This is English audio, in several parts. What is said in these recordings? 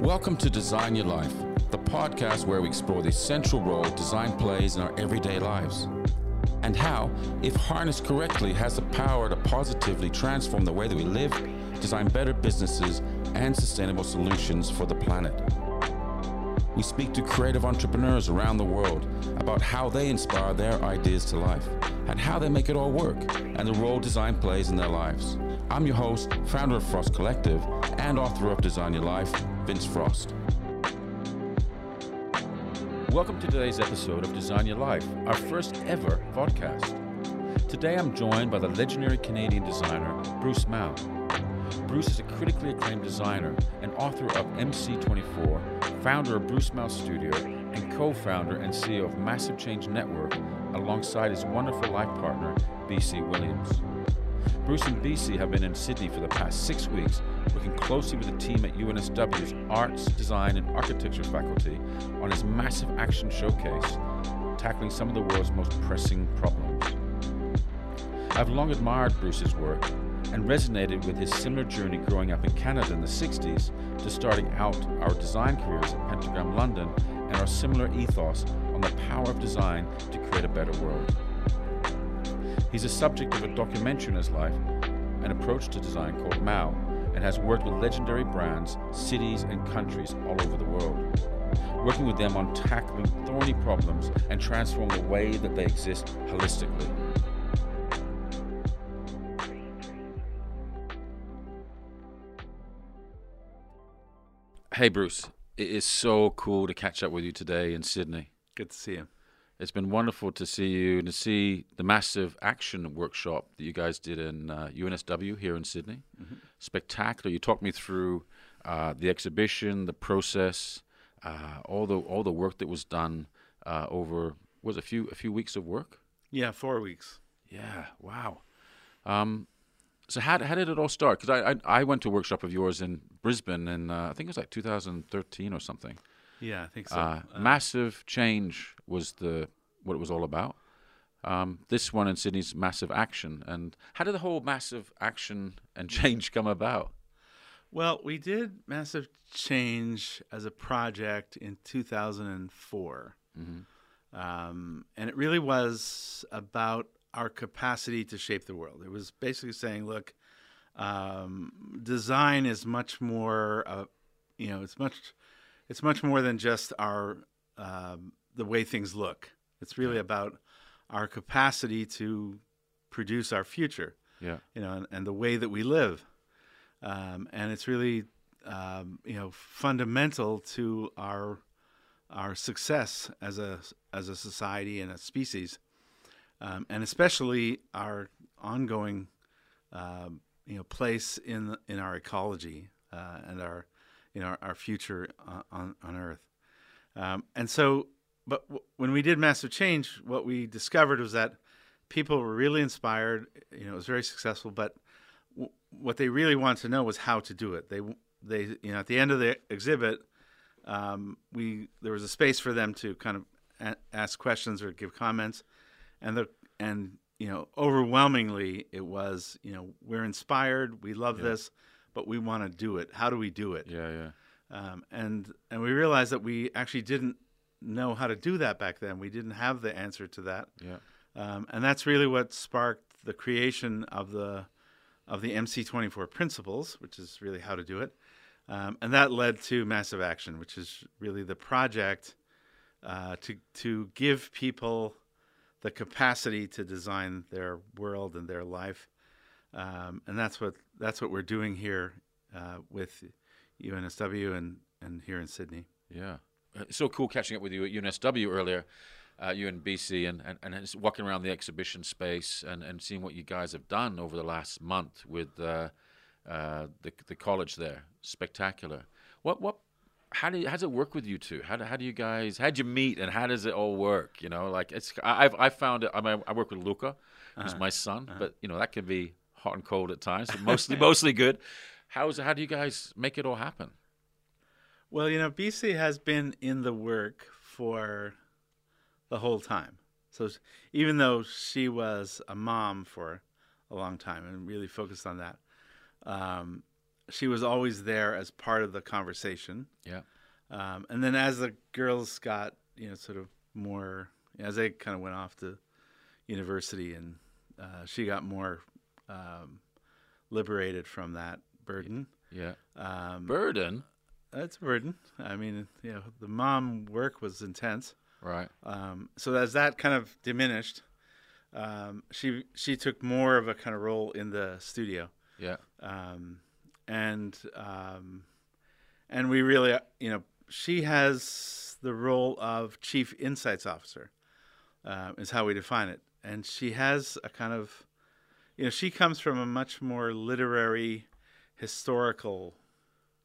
Welcome to Design Your Life, the podcast where we explore the central role design plays in our everyday lives. And how, if harnessed correctly, has the power to positively transform the way that we live, design better businesses, and sustainable solutions for the planet. We speak to creative entrepreneurs around the world about how they inspire their ideas to life and how they make it all work and the role design plays in their lives. I'm your host, founder of Frost Collective, and author of Design Your Life, Vince Frost. Welcome to today's episode of Design Your Life, our first ever podcast. Today I'm joined by the legendary Canadian designer Bruce Mau. Bruce is a critically acclaimed designer and author of MC24, founder of Bruce Mau Studio, and co founder and CEO of Massive Change Network, alongside his wonderful life partner, Bisi Williams. Bruce and Bisi have been in Sydney for the past six weeks, working closely with the team at UNSW's Arts, Design, and Architecture faculty on his massive action showcase, tackling some of the world's most pressing problems. I've long admired Bruce's work and resonated with his similar journey growing up in Canada in the 60s to starting out our design careers at Pentagram London and our similar ethos on the power of design to create a better world. He's a subject of a documentary in his life, an approach to design called Mau, and has worked with legendary brands, cities, and countries all over the world, working with them on tackling thorny problems and transforming the way that they exist holistically. Hey, Bruce. It is so cool to catch up with you today in Sydney. Good to see you. It's been wonderful to see you and to see the massive action workshop that you guys did in uh, UNSW here in Sydney. Mm-hmm. Spectacular. You talked me through uh, the exhibition, the process, uh, all the all the work that was done uh, over was a few a few weeks of work. Yeah, four weeks. Yeah. Wow. Um, so how, how did it all start? Because I, I, I went to a workshop of yours in Brisbane, and uh, I think it was like 2013 or something. Yeah, I think so. Uh, uh, massive change was the what it was all about. Um, this one in Sydney's massive action, and how did the whole massive action and change come about? Well, we did massive change as a project in 2004, mm-hmm. um, and it really was about our capacity to shape the world. It was basically saying, look, um, design is much more, uh, you know, it's much, it's much more than just our uh, the way things look. It's really about our capacity to produce our future. Yeah, you know, and, and the way that we live, um, and it's really, um, you know, fundamental to our our success as a as a society and a species um, and especially our ongoing, um, you know, place in in our ecology uh, and our, you know, our, our future on on Earth. Um, and so, but w- when we did massive change, what we discovered was that people were really inspired. You know, it was very successful, but w- what they really wanted to know was how to do it. They they you know at the end of the exhibit, um, we there was a space for them to kind of a- ask questions or give comments and the and you know overwhelmingly it was you know we're inspired we love yeah. this but we want to do it how do we do it yeah yeah um, and and we realized that we actually didn't know how to do that back then. We didn't have the answer to that. Yeah. Um, and that's really what sparked the creation of the of the MC24 principles which is really how to do it. Um, and that led to massive action which is really the project uh, to to give people the capacity to design their world and their life. Um, and that's what that's what we're doing here uh, with UNSW and, and here in Sydney. Yeah, it's so cool catching up with you at UNSW earlier, uh, you and Bisi, and, and, and walking around the exhibition space and, and seeing what you guys have done over the last month with uh, uh the the college there. Spectacular. What what how do you, how does it work with you two? How do, how do you guys how do you meet and how does it all work? You know, like it's I've I found it. I mean, I work with Luca, who's uh-huh. my son, uh-huh. but you know that can be hot and cold at times. But mostly mostly good. How's how do you guys make it all happen? Well, you know, Bisi has been in the work for the whole time. So even though she was a mom for a long time and really focused on that, um, she was always there as part of the conversation. Yeah. Um, and then as the girls got, you know, sort of more, as they kind of went off to university and uh, she got more um, liberated from that burden. Yeah. Um, Burden. That's a burden. I mean, you know, the mom work was intense. Right. Um, so as that kind of diminished, um, she she took more of a kind of role in the studio, Yeah. um, and um, and we really, you know, she has the role of chief insights officer, uh, is how we define it, and she has a kind of, you know, she comes from a much more literary, historical,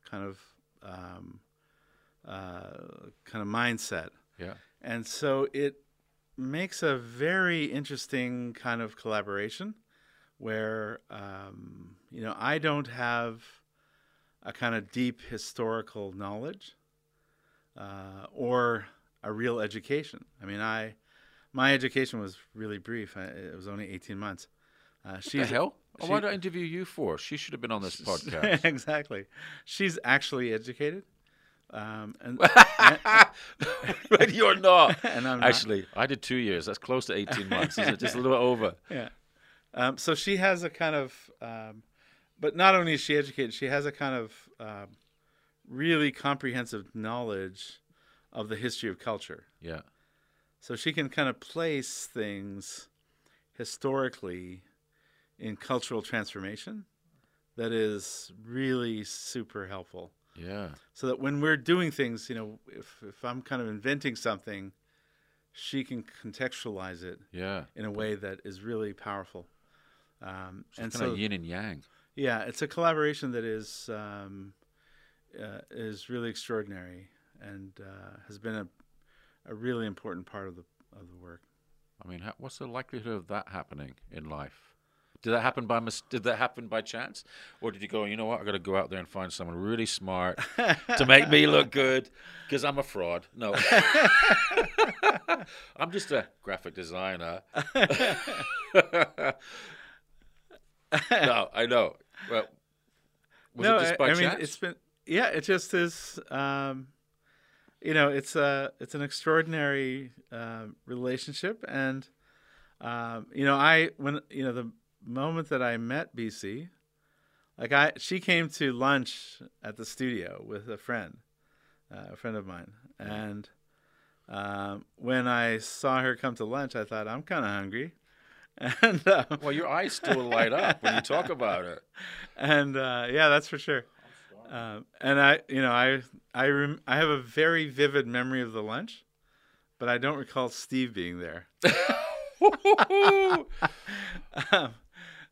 kind of, um, uh, kind of mindset. Yeah. And so it makes a very interesting kind of collaboration where, um, you know, I don't have a kind of deep historical knowledge uh, or a real education. I mean, I my education was really brief. I, it was only 18 months. Uh, she's hell? Oh, she- why did I interview you for? She should have been on this podcast. exactly. She's actually educated. Um, and, but you're not. and I'm not. Actually, I did two years. That's close to 18 months. Isn't it? Just a little over. Yeah. Um, so she has a kind of, um, but not only is she educated, she has a kind of um, really comprehensive knowledge of the history of culture. Yeah. So she can kind of place things historically in cultural transformation that is really super helpful. Yeah. So that when we're doing things, you know, if, if I'm kind of inventing something, she can contextualize it Yeah. in a way that is really powerful. Um, and kind so, of yin and yang. yeah, it's a collaboration that is um, uh, is really extraordinary and uh, has been a, a really important part of the of the work. I mean, what's the likelihood of that happening in life? Did that happen by mis- Did that happen by chance, or did you go? You know what? I got to go out there and find someone really smart to make me look good because I'm a fraud. No, I'm just a graphic designer. no, I know. Well, was no, it just I, by I mean chance? it's been yeah, it just is. Um, you know, it's a it's an extraordinary um relationship, and um, you know, I when you know the moment that I met Bisi, like I she came to lunch at the studio with a friend, uh, a friend of mine, and um, when I saw her come to lunch, I thought I'm kind of hungry, and um, well, your eyes still light up when you talk about it. and uh, yeah, that's for sure. Um, and I, you know, I I rem- I have a very vivid memory of the lunch, but I don't recall Steve being there. um,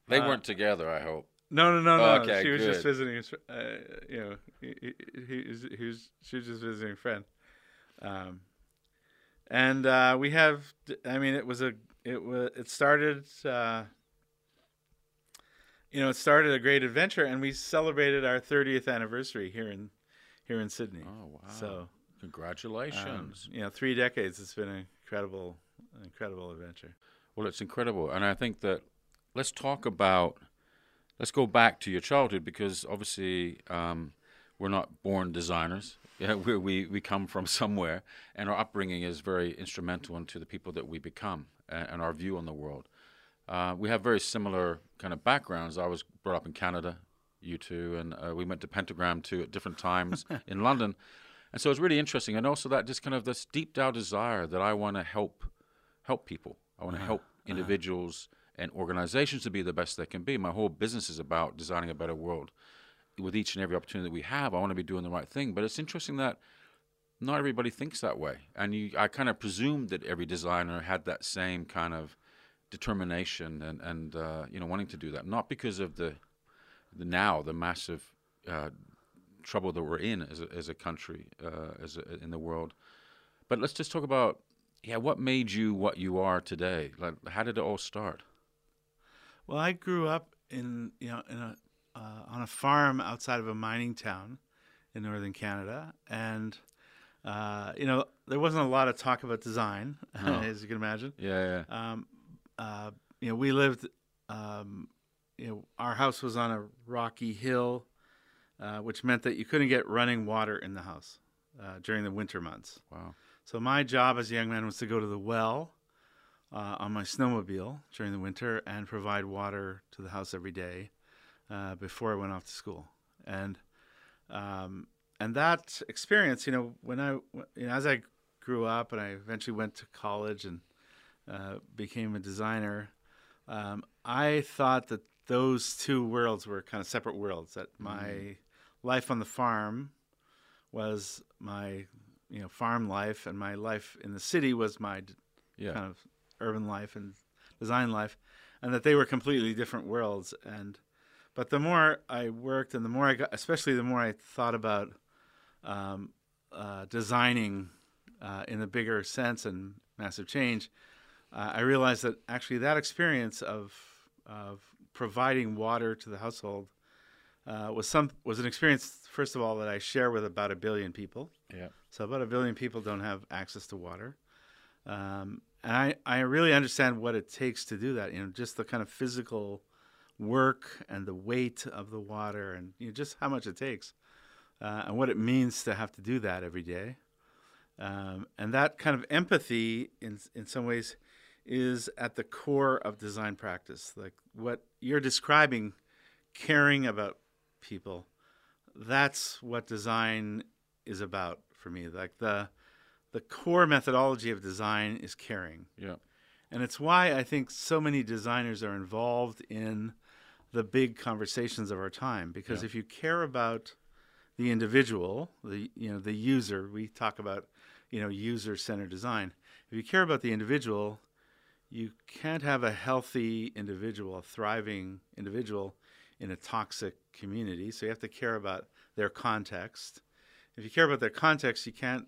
They Uh, weren't together, I hope. no, no, no, no. Okay, she was just visiting. His, uh, you know, he, he, he, was- he was she was just visiting a friend. Um, and uh, we have. I mean, it was a. It was. It started. Uh, you know, it started a great adventure, and we celebrated our 30th anniversary here in here in Sydney. Oh wow! So, congratulations. um, you know, three decades. It's been an incredible, incredible adventure. Well, it's incredible, and I think that let's talk about. Let's go back to your childhood because obviously um, we're not born designers. Yeah, we we we come from somewhere, and our upbringing is very instrumental into the people that we become and, and our view on the world. Uh, we have very similar kind of backgrounds. I was brought up in Canada, you two, and uh, we went to Pentagram too at different times in London, and so it's really interesting. And also that just kind of this deep down desire that I want to help help people. I want to help individuals and organizations to be the best they can be. My whole business is about designing a better world. With each and every opportunity that we have, I want to be doing the right thing. But it's interesting that not everybody thinks that way. And you, I kind of presumed that every designer had that same kind of determination and, and uh, you know, wanting to do that. Not because of the, the now, the massive uh, trouble that we're in as a, as a country, uh, as a, in the world. But let's just talk about yeah, what made you what you are today? Like, how did it all start? Well, I grew up in you know in a uh, on a farm outside of a mining town in northern Canada, and uh, you know there wasn't a lot of talk about design, No. as you can imagine. Yeah, Um, uh, you know, we lived. Um, you know, our house was on a rocky hill. uh, which meant that you couldn't get running water in the house uh, during the winter months. Wow. So my job as a young man was to go to the well uh, on my snowmobile during the winter and provide water to the house every day uh, before I went off to school. And um, and that experience, you know, when I you know as I grew up and I eventually went to college and uh, became a designer, um, I thought that those two worlds were kind of separate worlds. That my mm. life on the farm was my you know farm life, and my life in the city was my yeah. kind of urban life and design life, and that they were completely different worlds. And but the more I worked, and the more I got, especially the more I thought about um, uh, designing uh, in a bigger sense and massive change, uh, I realized that actually that experience of of providing water to the household uh, was some was an experience first of all that I share with about a billion people. Yeah. So about a billion people don't have access to water, um, and I I really understand what it takes to do that. You know, just the kind of physical work and the weight of the water, and you know, just how much it takes, uh, and what it means to have to do that every day. Um, and that kind of empathy, in in some ways, is at the core of design practice. Like what you're describing, caring about people, that's what design is about for me. Like the the core methodology of design is caring. Yeah. And it's why I think so many designers are involved in the big conversations of our time because yeah. if you care about the individual, the you know the user, we talk about you know user centered design. If you care about the individual, you can't have a healthy individual, a thriving individual in a toxic community. So you have to care about their context. If you care about their context, you can't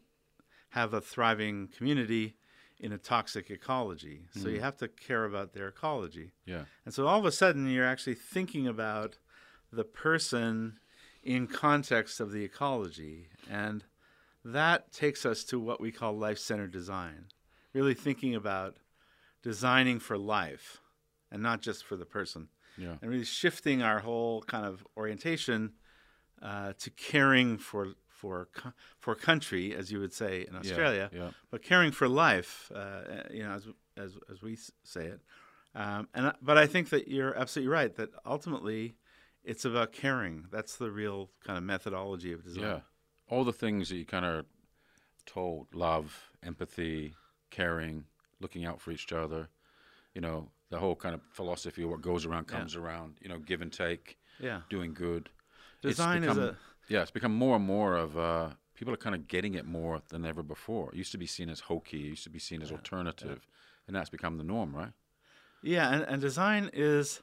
have a thriving community in a toxic ecology. So mm. you have to care about their ecology. Yeah. And so all of a sudden you're actually thinking about the person in context of the ecology. And that takes us to what we call life centered design. Really thinking about designing for life and not just for the person. Yeah. And really shifting our whole kind of orientation uh, to caring for for for country, as you would say in Australia, yeah, yeah. but caring for life, uh, you know, as as as we say it. Um, and but I think that you're absolutely right that ultimately it's about caring. That's the real kind of methodology of design. Yeah, all the things that you kind of told: love, empathy, caring, looking out for each other. You know, the whole kind of philosophy of what goes around comes yeah. around. You know, give and take. Yeah. Doing good. Design become, is a yeah. It's become more and more of uh, people are kind of getting it more than ever before. It used to be seen as hokey. It used to be seen as yeah. alternative, yeah. and that's become the norm, right? Yeah, and, and design is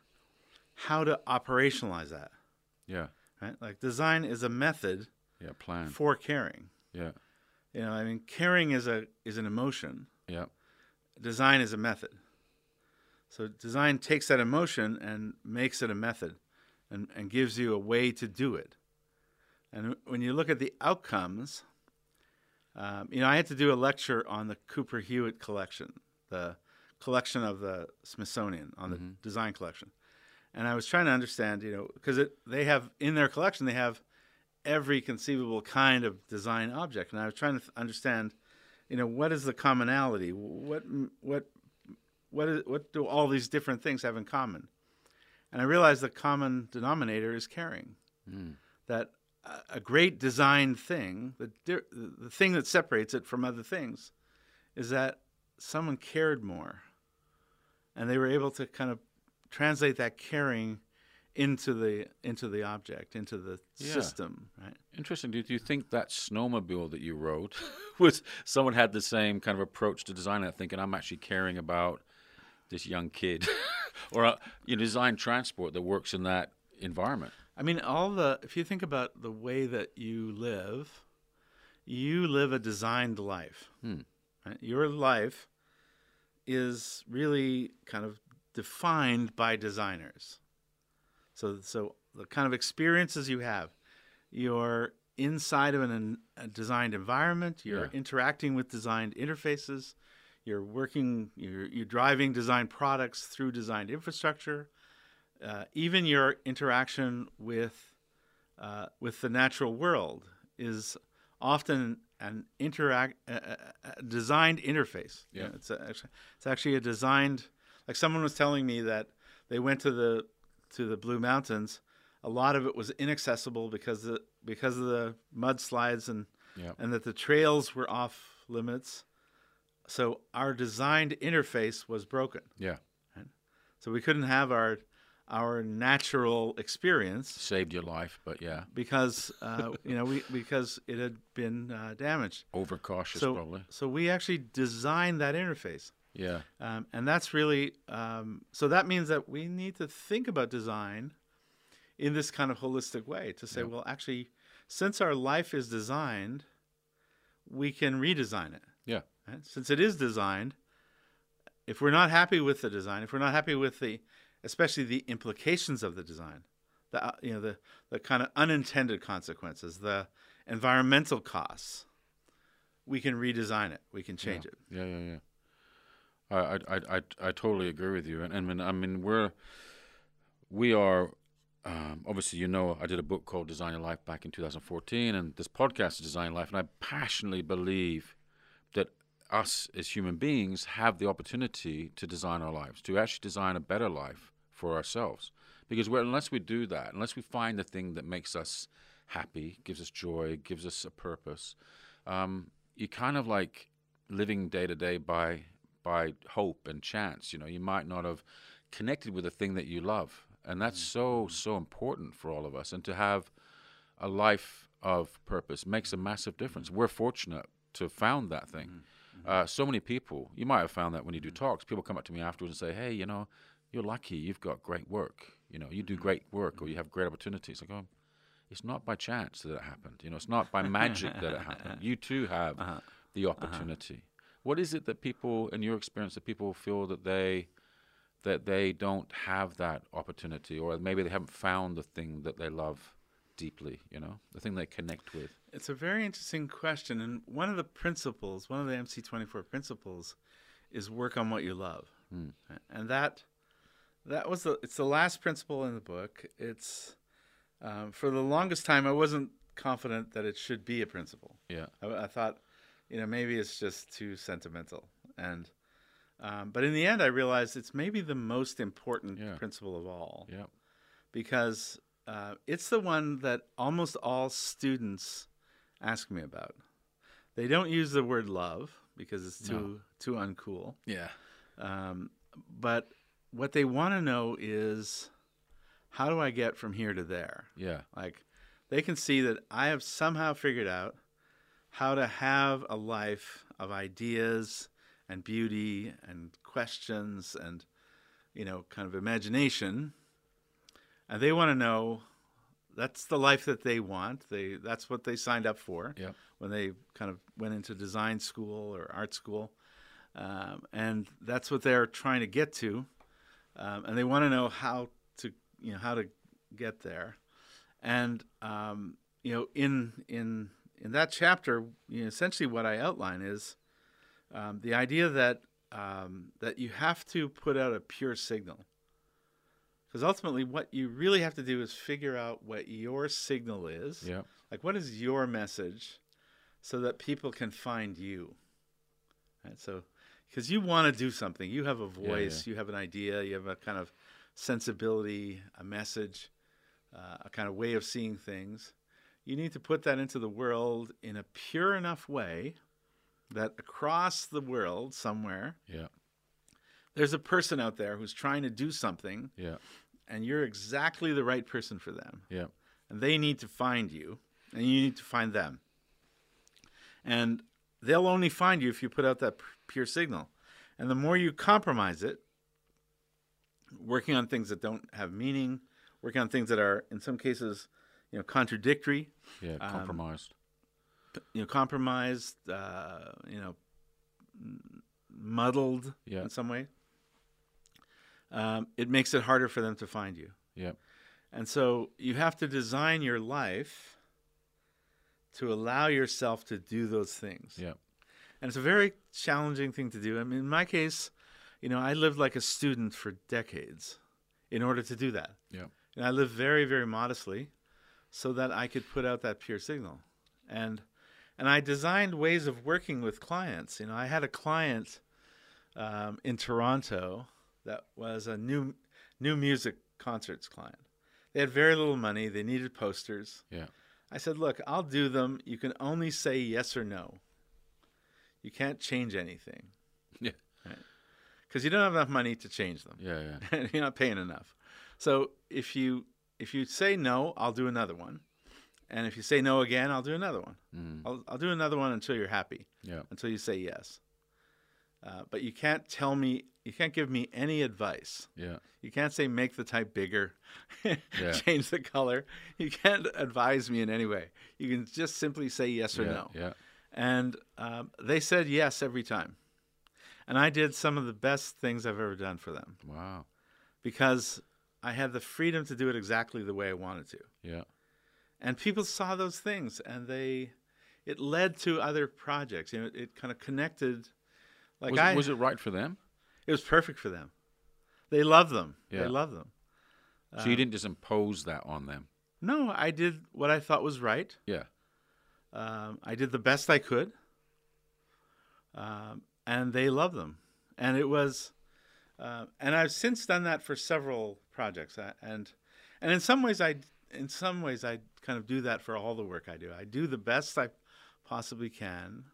how to operationalize that. Yeah. Right. Like design is a method. Yeah. Plan for caring. Yeah. You know, I mean, caring is a is an emotion. Yeah design is a method. So design takes that emotion and makes it a method and, and gives you a way to do it. And when you look at the outcomes, um, you know, I had to do a lecture on the Cooper Hewitt collection, the collection of the Smithsonian, on the mm-hmm. design collection. And I was trying to understand, you know, because they have in their collection, they have every conceivable kind of design object. And I was trying to understand you know, what is the commonality? What what what is, what do all these different things have in common? And I realized the common denominator is caring. Mm. That a great design thing, the the thing that separates it from other things, is that someone cared more, and they were able to kind of translate that caring into the into the object, into the yeah. system. Right. Interesting. Do you think that snowmobile that you rode was someone had the same kind of approach to design it, thinking I'm actually caring about this young kid, or uh, you design transport that works in that environment? I mean, all the if you think about the way that you live, you live a designed life. Hmm. Right? Your life is really kind of defined by designers. So, so the kind of experiences you have, you're inside of an, a designed environment. You're yeah. interacting with designed interfaces. You're working. You're, you're driving designed products through designed infrastructure. Uh, even your interaction with uh, with the natural world is often an interact a, a designed interface. Yeah. it's a, actually it's actually a designed. Like someone was telling me that they went to the to the Blue Mountains. A lot of it was inaccessible because the because of the mudslides and Yeah. and that the trails were off limits. So our designed interface was broken. Yeah. So we couldn't have our our natural experience Saved your life, but yeah. because uh, you know we because it had been uh, damaged. Overcautious, So probably. so we actually designed that interface, Yeah. um, and that's really um, so that means that we need to think about design in this kind of holistic way to say, Yeah. well, actually, since our life is designed, we can redesign it. Yeah. Right? Since it is designed, if we're not happy with the design, if we're not happy with the, especially the implications of the design, the uh, you know the the kind of unintended consequences, the environmental costs, we can redesign it. We can change it. Yeah, yeah, yeah. I, I, I, I, totally agree with you. And, and I mean, I mean, we're, we are, um, obviously, you know, I did a book called Design Your Life back in 2014, and this podcast is Design Life, and I passionately believe that us as human beings have the opportunity to design our lives, to actually design a better life for ourselves. Because unless we do that, unless we find the thing that makes us happy, gives us joy, gives us a purpose, um, you kind of like living day to day by by hope and chance. You know, you might not have connected with the thing that you love, and that's mm. so so important for all of us. And to have a life of purpose makes a massive difference. Mm. We're fortunate to have found that thing. Mm-hmm. Mm-hmm. Uh, so many people, you might have found that when you do mm-hmm. talks, people come up to me afterwards and say, "Hey, you know, you're lucky. You've got great work. You know, you do mm-hmm. great work, or you have great opportunities." I go, "It's not by chance that it happened. You know, it's not by magic that it happened. You too have uh-huh. the uh-huh. opportunity. What is it that people, in your experience, that people feel that they that they don't have that opportunity, or maybe they haven't found the thing that they love deeply? You know, the thing they connect with. It's a very interesting question, and one of the principles, one of the MC24 principles, is work on what you love, hmm. and that that was the it's the last principle in the book. It's um, for the longest time I wasn't confident that it should be a principle. Yeah, I, I thought, you know, maybe it's just too sentimental, and um, but in the end, I realized it's maybe the most important Yeah. principle of all yeah, because uh, it's the one that almost all students ask me about. They don't use the word love because it's too too uncool. yeah, Um, but what they want to know is how do I get from here to there? yeah, Like they can see that I have somehow figured out how to have a life of ideas and beauty and questions and you know kind of imagination. And they want to know that's the life that they want. They that's what they signed up for Yep. when they kind of went into design school or art school. Um, and that's what they're trying to get to um, and they want to know how to you know how to get there. And um, you know in in in that chapter you know, essentially what i outline is um, the idea that um, that you have to put out a pure signal. Because ultimately what you really have to do is figure out what your signal is. Yeah, like what is your message so that people can find you? Right so because you want to do something. You have a yeah. voice you have an idea you have a kind of sensibility a message uh, a kind of way of seeing things. You need to put that into the world in a pure enough way that across the world somewhere yeah, there's a person out there who's trying to do something yeah, and you're exactly the right person for them. Yeah, and they need to find you and you need to find them. And they'll only find you if you put out that pure signal and the more you compromise it working on things that don't have meaning working on things that are in some cases you know contradictory yeah. Um, Compromised. you know compromised uh, you know muddled Yeah. in some way um, it makes it harder for them to find you yeah, and so you have to design your life to allow yourself to do those things. yeah, And it's a very challenging thing to do. I mean, in my case, you know, I lived like a student for decades in order to do that. yeah, And I lived very, very modestly. so that I could put out that pure signal. And and I designed ways of working with clients. You know, I had a client um, in Toronto that was a new new music concerts client. They had very little money. They needed posters. Yeah. I said, "Look, I'll do them. You can only say yes or no. You can't change anything Yeah. because you don't have enough money to change them. Yeah. Yeah. You're not paying enough. So if you if you say no, I'll do another one, and if you say no again, I'll do another one. Mm. I'll I'll do another one until you're happy, Yeah. until you say yes. Uh, but you can't tell me, you can't give me any advice. Yeah. You can't say make the type bigger, Yeah. change the color. You can't advise me in any way. You can just simply say yes or yeah. no. Yeah. And um, they said yes every time. And I did some of the best things I've ever done for them Wow. because I had the freedom to do it exactly the way I wanted to. Yeah. And people saw those things and they, it led to other projects. You know, it, kind of connected. Like was, I, it, was it right for them? it was perfect for them. They love them. Yeah. They love them. so you didn't just impose that on them. No, I did what I thought was right. Yeah. Um, I did the best I could, um, and they love them. And it was, uh, and I've since done that for several projects. I, and and in some ways, I in some ways I kind of do that for all the work I do. I do the best I possibly can.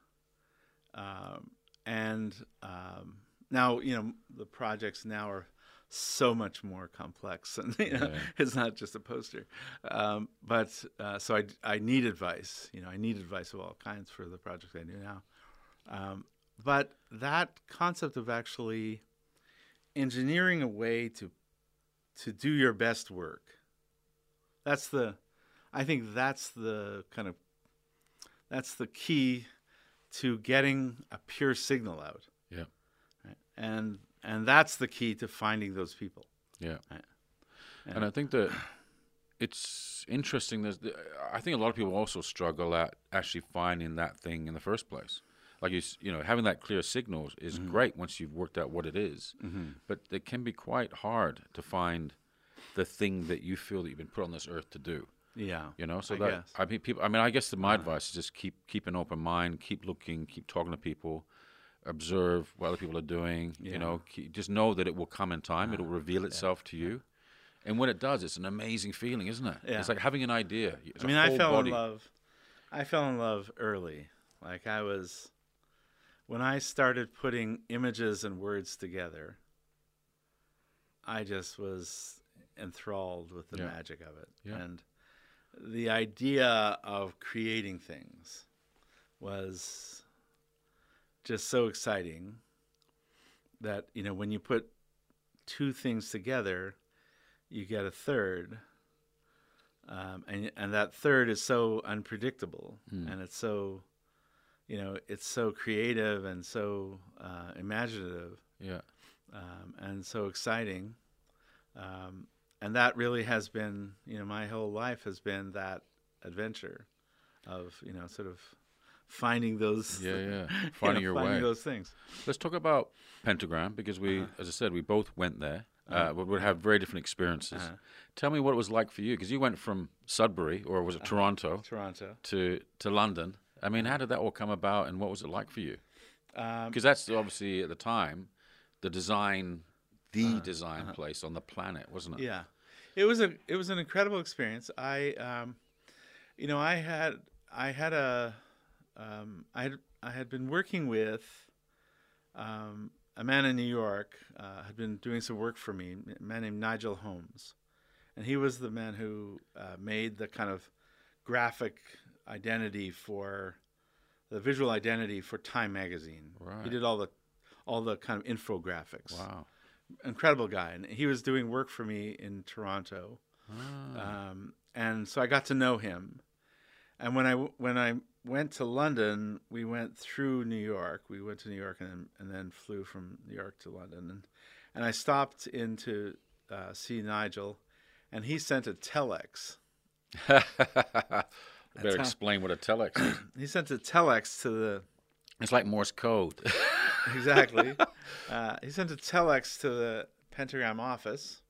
Um, and um, now you know the projects now are so much more complex and you know, Yeah. it's not just a poster um, but uh, so I, I need advice you know i need advice of all kinds for the projects i do now um, but that concept of actually engineering a way to to do your best work that's the i think that's the kind of that's the key to getting a pure signal out Yeah. right? and and that's the key to finding those people Yeah. Right. And I think that it's interesting. There's, I think a lot of people also struggle at actually finding that thing in the first place. Like you, you know, having that clear signal is mm-hmm. great once you've worked out what it is. Mm-hmm. but it can be quite hard to find the thing that you feel that you've been put on this earth to do. yeah You know, so I that guess. I mean, people. I mean, I guess that my uh-huh. advice is just keep keep an open mind, keep looking, keep talking to people, observe what other people are doing. Yeah. You know, just know that it will come in time. It'll ah, reveal itself to you, and when it does, it's an amazing feeling, isn't it? Yeah. It's like having an idea. It's I mean, I fell body. in love. I fell in love early. Like I was, when I started putting images and words together, I just was enthralled with the Yeah. magic of it. Yeah. And the idea of creating things was just so exciting that, you know, when you put two things together, you get a third um, and and that third is so unpredictable, Hmm. and it's so, you know, it's so creative and so uh, imaginative, Yeah. um, and so exciting, um, and that really has been, you know, my whole life has been that adventure of, you know, sort of finding those, Yeah, yeah. you know, Finding your finding way. those things. Let's talk about Pentagram because we, Uh-huh. as I said, we both went there. Uh, but we have very different experiences. Uh-huh. Tell me what it was like for you because you went from Sudbury or was it Uh-huh. Toronto Toronto. to to London. I mean, how did that all come about, and what was it like for you? Um, Because that's obviously at the time the design, the Uh-huh. design place on the planet, wasn't it? Yeah, it was a it was an incredible experience. I, um, you know, I had I had a um, I had I had been working with um, a man in New York uh, had been doing some work for me, a man named Nigel Holmes, and he was the man who uh, made the kind of graphic identity for the visual identity for Time magazine. He did all the all the kind of infographics Wow. incredible guy, and he was doing work for me in Toronto, Ah, um, and so I got to know him. And when I when I went to London, we went through New York. We went to New York and then, and then flew from New York to London, and and I stopped in to uh, see Nigel, and he sent a telex. Better explain what a telex is. He sent a telex to the It's like Morse code. exactly. uh, he sent a telex to the Pentagram office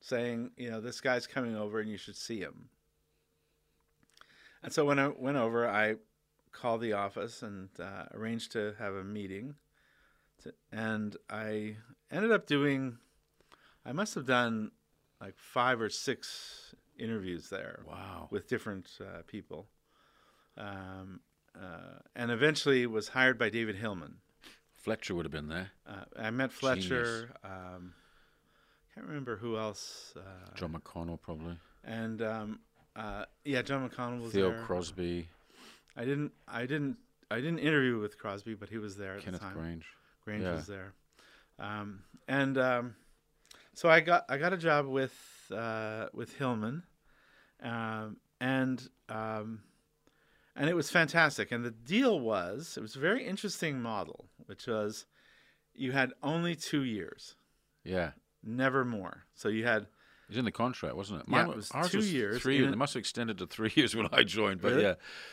saying, you know, this guy's coming over and you should see him. And so when I went over, I called the office and uh, arranged to have a meeting. To, and I ended up doing, I must have done like five or six interviews there Wow. with different uh, people. Um, uh, and eventually was hired by David Hillman. Fletcher would have been there. Uh, I met Fletcher. Um, can't remember who else. Uh, John McConnell, probably. and um, uh, yeah, John McConnell was Theo there. Crosby, I didn't, I didn't, I didn't interview with Crosby, but he was there at Kenneth the time. Grange. Grange yeah. was there, um, and um, so I got I got a job with uh, with Hillman, um, and um, and it was fantastic. And the deal was it was a very interesting model, which was you had only two years, Yeah. never more. So you had It was in the contract, wasn't it? Yeah, Mine it was ours two years Three. in They must have extended to three years when I joined, but Really?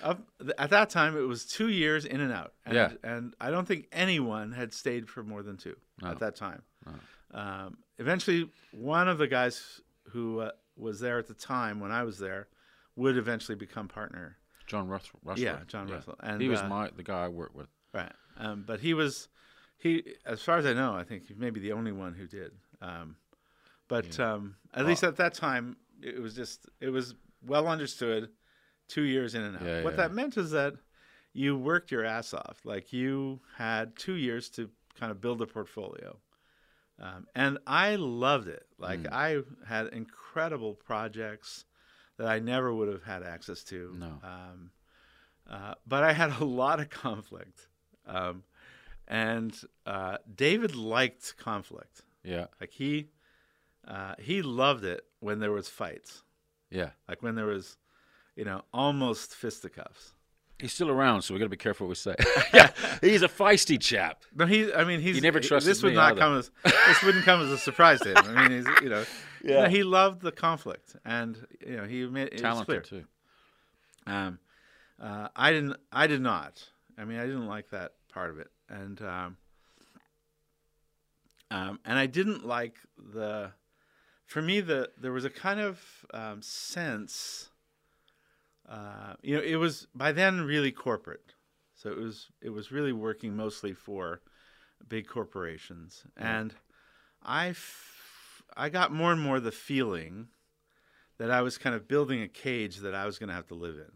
yeah. At that time, it was two years in and out. And, Yeah. And I don't think anyone had stayed for more than two No. at that time. No. Um, eventually, one of the guys who uh, was there at the time when I was there would eventually become partner. John Russ- Russell. Yeah, John Russell. And he was uh, my the guy I worked with. right. Um, but he was he, as far as I know, I think he may be the only one who did. Um, but um, at least at that time, it was just it was well understood. Two years in and out. Yeah, what yeah. that meant is that you worked your ass off. Like you had two years to kind of build a portfolio. Um, and I loved it. Like Mm. I had incredible projects that I never would have had access to. No. Um, uh, but I had a lot of conflict. Um, and uh, David liked conflict. Yeah, Like he uh, he loved it when there was fights. yeah. Like when there was, you know, almost fisticuffs. He's still around, so we got to be careful what we say. yeah, he's a feisty chap. No, he. I mean, he's. never trusted This would not either. come as. This wouldn't come as a surprise to him. I mean, he's. You know. Yeah. no, he loved the conflict, and you know, he made Talented too. Um, uh, I didn't. I did not. I mean, I didn't like that part of it, and um, um, and I didn't like the. For me, the there was a kind of um, sense. Uh, you know, it was by then really corporate, so it was it was really working mostly for big corporations, and I f- I got more and more the feeling that I was kind of building a cage that I was going to have to live in.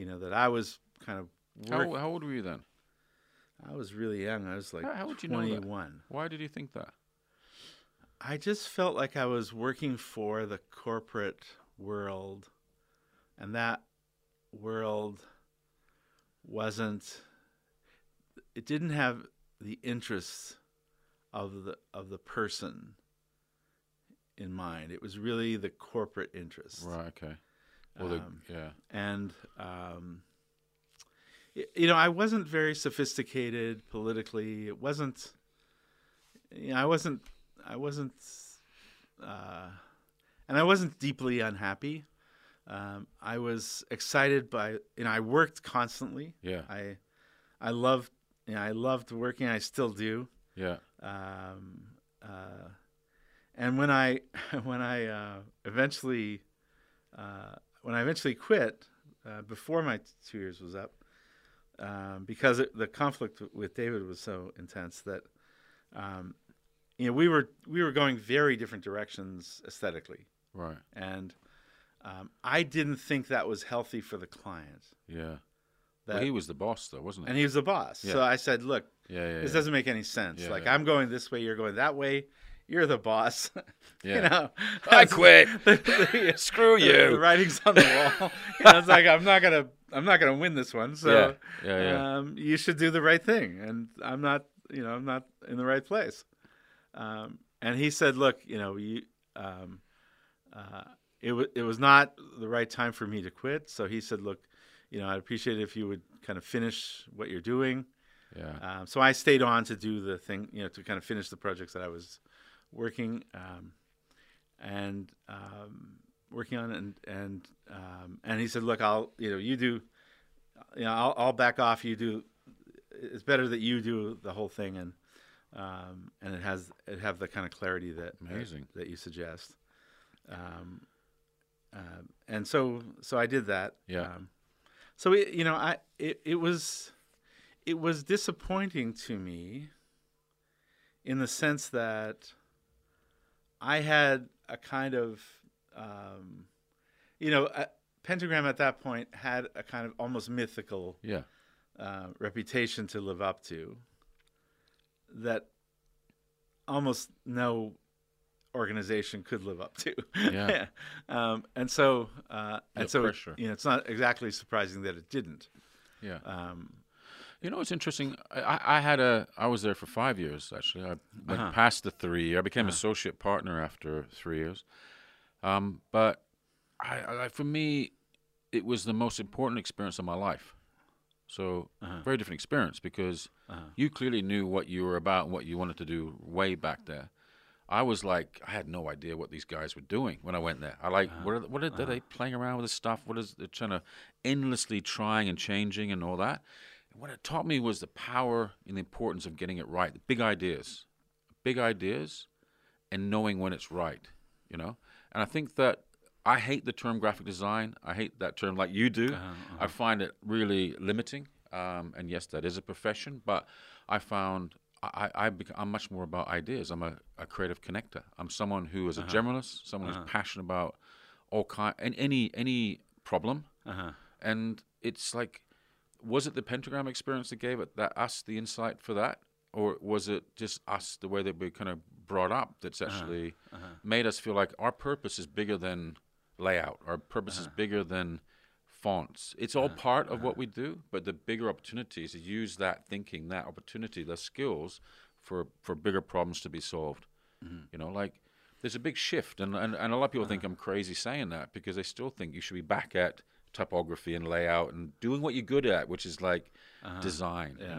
You know, that I was kind of How, work- how old were you then? I was really young. I was like How- how would you know that? 21. Why did you think that? I just felt like I was working for the corporate world, and that world wasn't. It didn't have the interests of the of the person in mind. It was really the corporate interests. Right. Okay. Well, the, Um, yeah. and um, you know, I wasn't very sophisticated politically. It wasn't. You know, I wasn't. I wasn't. Uh, and I wasn't deeply unhappy. Um, I was excited by. You know, I worked constantly. Yeah. I, I loved. You know, I loved working. I still do. Yeah. Um, uh, and when I when I uh, eventually uh, when I eventually quit uh, before my two years was up, um, because it, the conflict with David was so intense that um, you know we were we were going very different directions aesthetically, Right. and um, I didn't think that was healthy for the client. Yeah. That, well, he was the boss, though, wasn't he? and he was the boss, so I said, "Look, yeah. Yeah. this yeah. doesn't make any sense. Yeah, like yeah. I'm going this way, you're going that way. You're the boss. Yeah. you know, I quit. the, the- Screw the you. writing's on the wall. you know, it's like I'm not gonna, I'm not gonna win this one. So, yeah. Yeah. Yeah. um, you should do the right thing, and I'm not, you know, I'm not in the right place. Um, and he said, "Look, you know, you, um, uh, it was, it was not the right time for me to quit. So he said, look, you know, I'd appreciate it if you would kind of finish what you're doing. yeah. Um, so I stayed on to do the thing, you know, to kind of finish the projects that I was working um, and um, working on, and and um, and he said, "Look, I'll, you know, you do, you know, I'll, I'll back off. You do. It's better that you do the whole thing, and um, and it has it have the kind of clarity that Amazing. that, you suggest." Um, uh, and so so I did that. Yeah. Um, so it, you know, I it, it was it was disappointing to me in the sense that I had a kind of um, you know a, pentagram at that point had a kind of almost mythical Yeah. uh, reputation to live up to that almost no organization could live up to. Yeah. um, and so, uh, and so, you know, it's not exactly surprising that it didn't. Yeah. Um, You know, it's interesting. I, I had a. I was there for five years actually. I went Uh-huh. past the three. I became associate partner after three years. Um, but I, I, for me, it was the most important experience of my life. So Uh-huh. very different experience because Uh-huh. you clearly knew what you were about and what you wanted to do way back there. I was like, I had no idea what these guys were doing when I went there. I like, what, are, what are, are they playing around with this stuff? What is they're trying to endlessly trying and changing and all that? And what it taught me was the power and the importance of getting it right. The big ideas, big ideas, and knowing when it's right. You know, and I think that I hate the term graphic design. I hate that term like you do. Uh-huh, uh-huh. I find it really limiting. Um, and yes, that is a profession, but I found I, I, I'm much more about ideas. I'm a, a creative connector. I'm someone who is a uh-huh. generalist, someone who's passionate about all kind and any any problem. uh-huh. And it's like, was it the pentagram experience that gave it that us the insight for that, or was it just us the way that we kind of brought up that's actually made us feel like our purpose is bigger than layout. Our purpose is uh-huh. bigger than fonts. It's all uh-huh. part of what uh-huh. we do, but the bigger opportunity is to use that thinking, that opportunity, those skills for for bigger problems to be solved. Mm-hmm. You know, like there's a big shift, and, and, and a lot of people think I'm crazy saying that because they still think you should be back at typography and layout and doing what you're good at, which is like design. You know,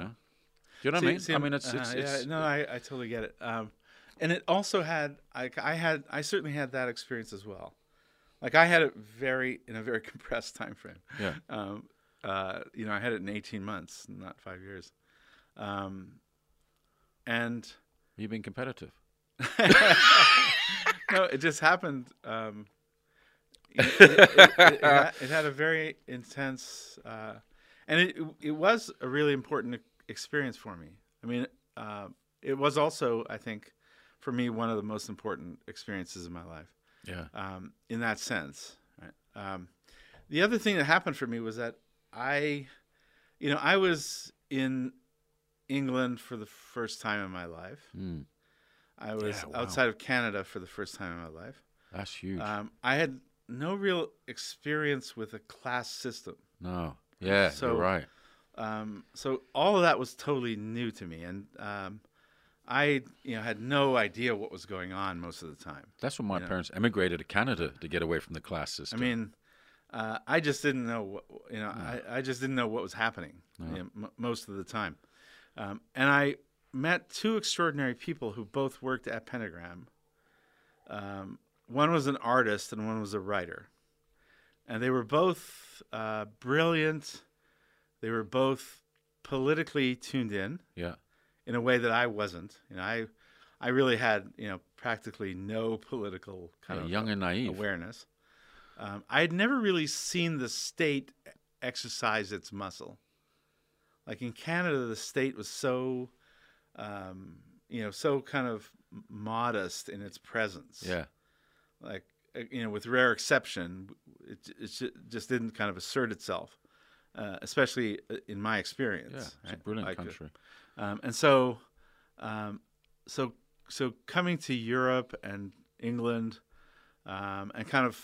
do you know what I mean? see, I mean, it's, uh-huh, it's, yeah, no, I, I totally get it. Um, and it also had, I, I had, I certainly had that experience as well. Like I had it very in a very compressed time frame. yeah, Um, uh, you know, I had it in 18 months, not five years. Um, and you've been competitive. no, it just happened. Um, it, it, it, had, it had a very intense, uh, and it it was a really important experience for me. I mean, uh, it was also, I think, for me, one of the most important experiences in my life. Yeah, Um, in that sense, right? Um, the other thing that happened for me was that I, you know, I was in England for the first time in my life. mm, I was Yeah, wow. outside of Canada for the first time in my life. that's huge. Um, I had no real experience with a class system. no, yeah, so- right. Um, so all of that was totally new to me, and um, I, you know, had no idea what was going on most of the time. That's when my Yeah. parents emigrated to Canada to get away from the class system. I mean, uh, I just didn't know what you know. I, I just didn't know what was happening you know, m- most of the time, um, and I met two extraordinary people who both worked at Pentagram. Um, one was an artist and one was a writer, and they were both uh, brilliant. They were both politically tuned in yeah, in a way that I wasn't. You know, I I really had you know practically no political kind yeah of young and naive. awareness. Um, I had never really seen the state exercise its muscle. Like in Canada, the state was so, um, you know, so kind of modest in its presence. Yeah, Like, uh, you know, with rare exception, it, it just didn't kind of assert itself, uh, especially uh, in my experience. yeah, it's a brilliant Like, uh, country. Um, and so, um, so, so coming to Europe and England, um, and kind of,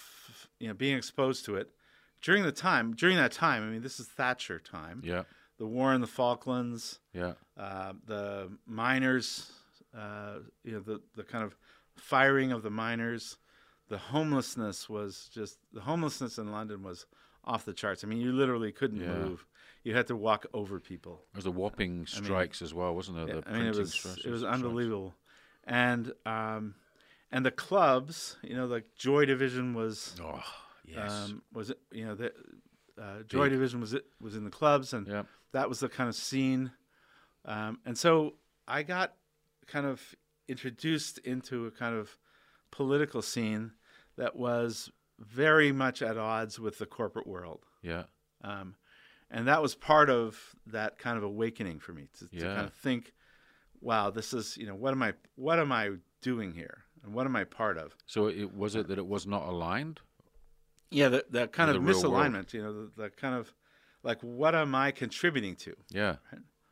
you know, being exposed to it during the time, during that time, I mean, this is Thatcher time, Yeah, the war in the Falklands, yeah, uh, the miners, uh, you know, the, the kind of firing of the miners, the homelessness was just, the homelessness in London was off the charts. I mean, you literally couldn't Yeah. move. You had to walk over people. there was the Wapping strikes as well, wasn't there? The I mean, it was strikes- it was strikes. unbelievable, and um, and the clubs, you know, like Joy Division was Oh, yes. um, was it, you know the uh, Joy Big. Division was it was in the clubs, and yeah, that was the kind of scene, um, and so I got kind of introduced into a kind of political scene that was very much at odds with the corporate world. Yeah. Um, and that was part of that kind of awakening for me to, to kind of think, wow, this is you know what am I what am I doing here and what am I part of? So it was it that it was not aligned? Yeah, that, the kind of the real world. misalignment, you know, the, the kind of like what am I contributing to? Yeah.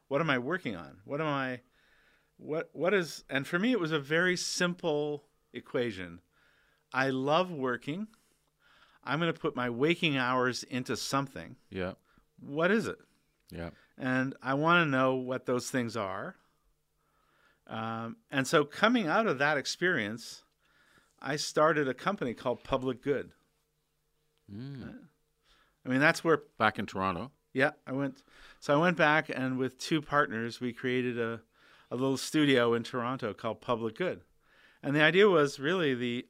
What am I working on? What am I what what is and for me it was a very simple equation. I love working. I'm going to put my waking hours into something. Yeah. What is it? Yeah. and I want to know what those things are. Um, and so, coming out of that experience, I started a company called Public Good. Mm. I mean, that's where, Back in Toronto. yeah, I went. So I went back, and with two partners, we created a, a little studio in Toronto called Public Good. And the idea was really the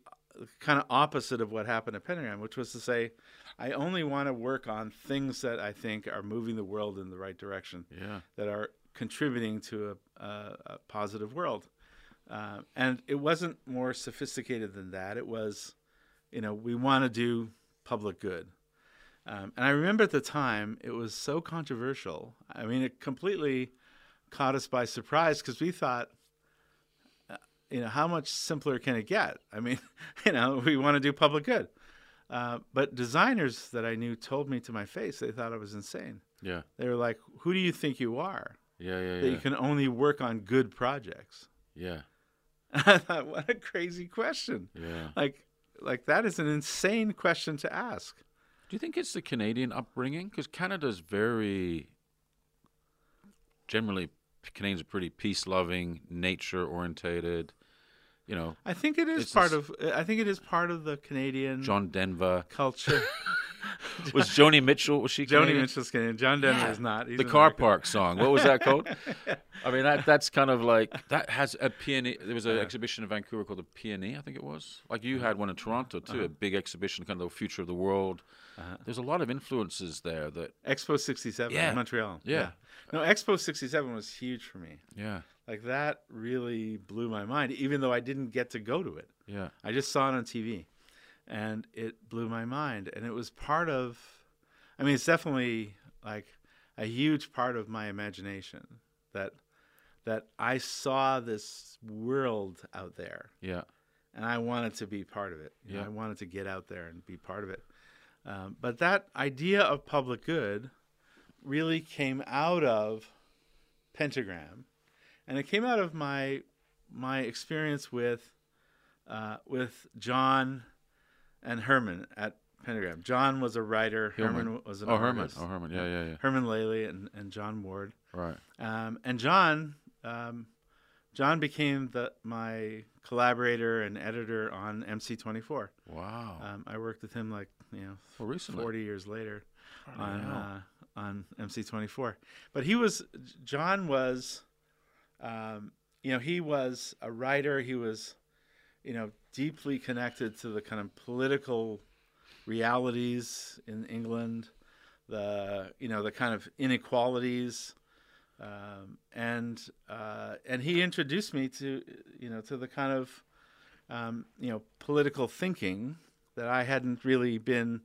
kind of opposite of what happened at Pentagram, which was to say, I only want to work on things that I think are moving the world in the right direction. Yeah. that are contributing to a, a, a positive world. Uh, and it wasn't more sophisticated than that. It was, you know, we want to do public good. Um, and I remember at the time it was so controversial. I mean, it completely caught us by surprise because we thought, uh, you know, how much simpler can it get? I mean, you know, we want to do public good. Uh, but designers that I knew told me to my face they thought I was insane. Yeah. They were like, "Who do you think you are Yeah. Yeah. that Yeah. you can only work on good projects?" Yeah. I thought, "What a crazy question! Yeah. Like, like that is an insane question to ask." Do you think it's the Canadian upbringing? Because Canada's very generally Canadians are pretty peace loving, nature orientated. You know, I think it is part of. I think it is part of the Canadian John Denver culture. was Joni Mitchell. Was she Joni Canadian? Mitchell's Canadian. John Denver Yeah. is not. He's the an car American. park song. What was that called? I mean, that that's kind of like that has a peony. There was an Uh-huh. exhibition in Vancouver called the Peony, I think it was. Like you had one in Toronto too, Uh-huh. a big exhibition, kind of the future of the world. There's a lot of influences there. That Expo '67 Yeah. in Montreal. Yeah. No, Expo '67 was huge for me. yeah, Like that really blew my mind. Even though I didn't get to go to it. yeah, I just saw it on TV, and it blew my mind. And it was part of, I mean, it's definitely like a huge part of my imagination that that I saw this world out there, yeah, and I wanted to be part of it. You know, Yeah. I wanted to get out there and be part of it. Um, but that idea of public good really came out of Pentagram, and it came out of my my experience with uh, with John and Herman at Pentagram. John was a writer. Hillman. Herman was an Oh, Herman. Oh, Herman. Yeah, yeah, yeah. Herman Lelie and, and John Ward. Right. Um, and John, um, John became the my collaborator and editor on MC24. Wow. Um, I worked with him like you know well, recently. 40 years later on uh, on MC24. But he was John was, um, you know, he was a writer. He was, you know, deeply connected to the kind of political realities in England, the you know the kind of inequalities, um, and uh, and he introduced me to you know to the kind of um, you know political thinking that I hadn't really been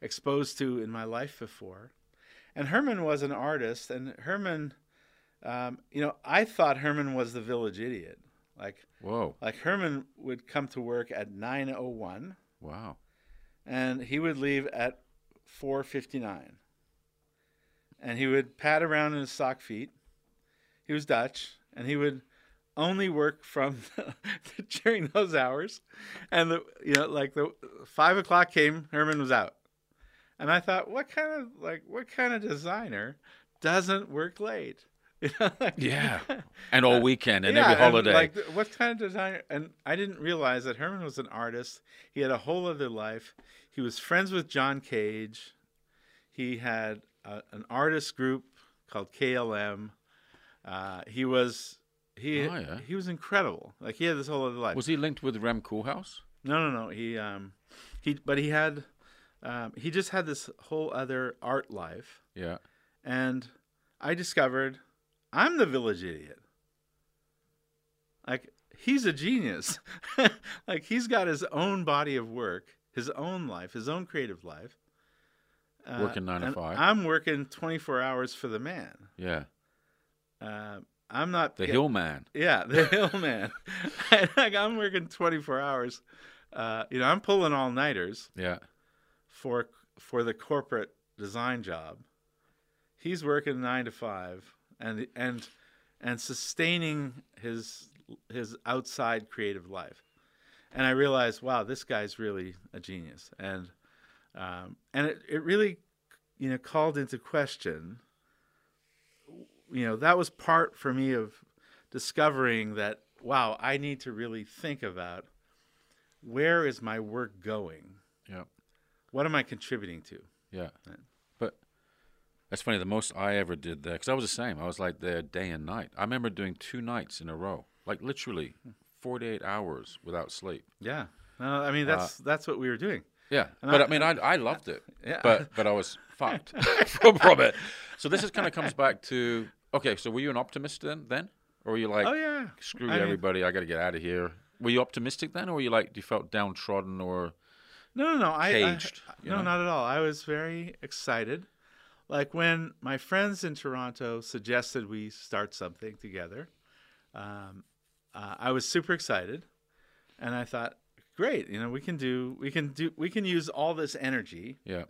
exposed to in my life before. And Herman was an artist, and Herman, um, you know, I thought Herman was the village idiot. Like, Whoa. like Herman would come to work at 9:01, Wow. and he would leave at 4:59. And he would pad around in his sock feet. He was Dutch, and he would only work from the, during those hours. And the you know like the five o'clock came, Herman was out. And I thought, what kind of like what kind of designer doesn't work late? You know, like- Yeah. And all weekend and yeah, every holiday. like, what kind of designer? And I didn't realize that Herman was an artist. He had a whole other life. He was friends with John Cage. He had an artist group called KLM. Uh, he was he Oh, yeah. he was incredible. Like he had this whole other life. was he linked with Rem Koolhaas? No, no, no. He um he but he had um, he just had this whole other art life. Yeah. And I discovered I'm the village idiot. Like he's a genius. like he's got his own body of work his own life, his own creative life. Uh, Working nine to five. I'm working 24 hours for the man. Yeah. Uh, I'm not The get- hill man. Yeah, the hill man. like I'm working 24 hours. Uh, you know, I'm pulling all nighters Yeah. for for the corporate design job. He's working nine to five, and and and sustaining his his outside creative life. And I realized, wow, this guy's really a genius, and um, and it, it really, you know, called into question. You know, that was part for me of discovering that wow, I need to really think about where is my work going Yeah. what am I contributing to? Yeah. Right. That's funny. The most I ever did there, because I was the same. I was like there day and night. I remember doing two nights in a row, like literally 48 hours without sleep. Yeah. No, I mean uh, that's that's what we were doing. Yeah. And but I- I, mean, I, I loved it. Yeah. But but I was fucked from, from it. So this is kind of comes back to okay. So were you an optimist then? Then, or were you like, oh yeah. screw I mean- everybody, I got to get out of here? Were you optimistic then, or were you like, you felt downtrodden, or No, no, no. I, I no, know? not at all. I was very excited. Like when my friends in Toronto suggested we start something together, um, uh, I was super excited, and I thought, great, you know, we can do, we can do, we can use all this energy yeah,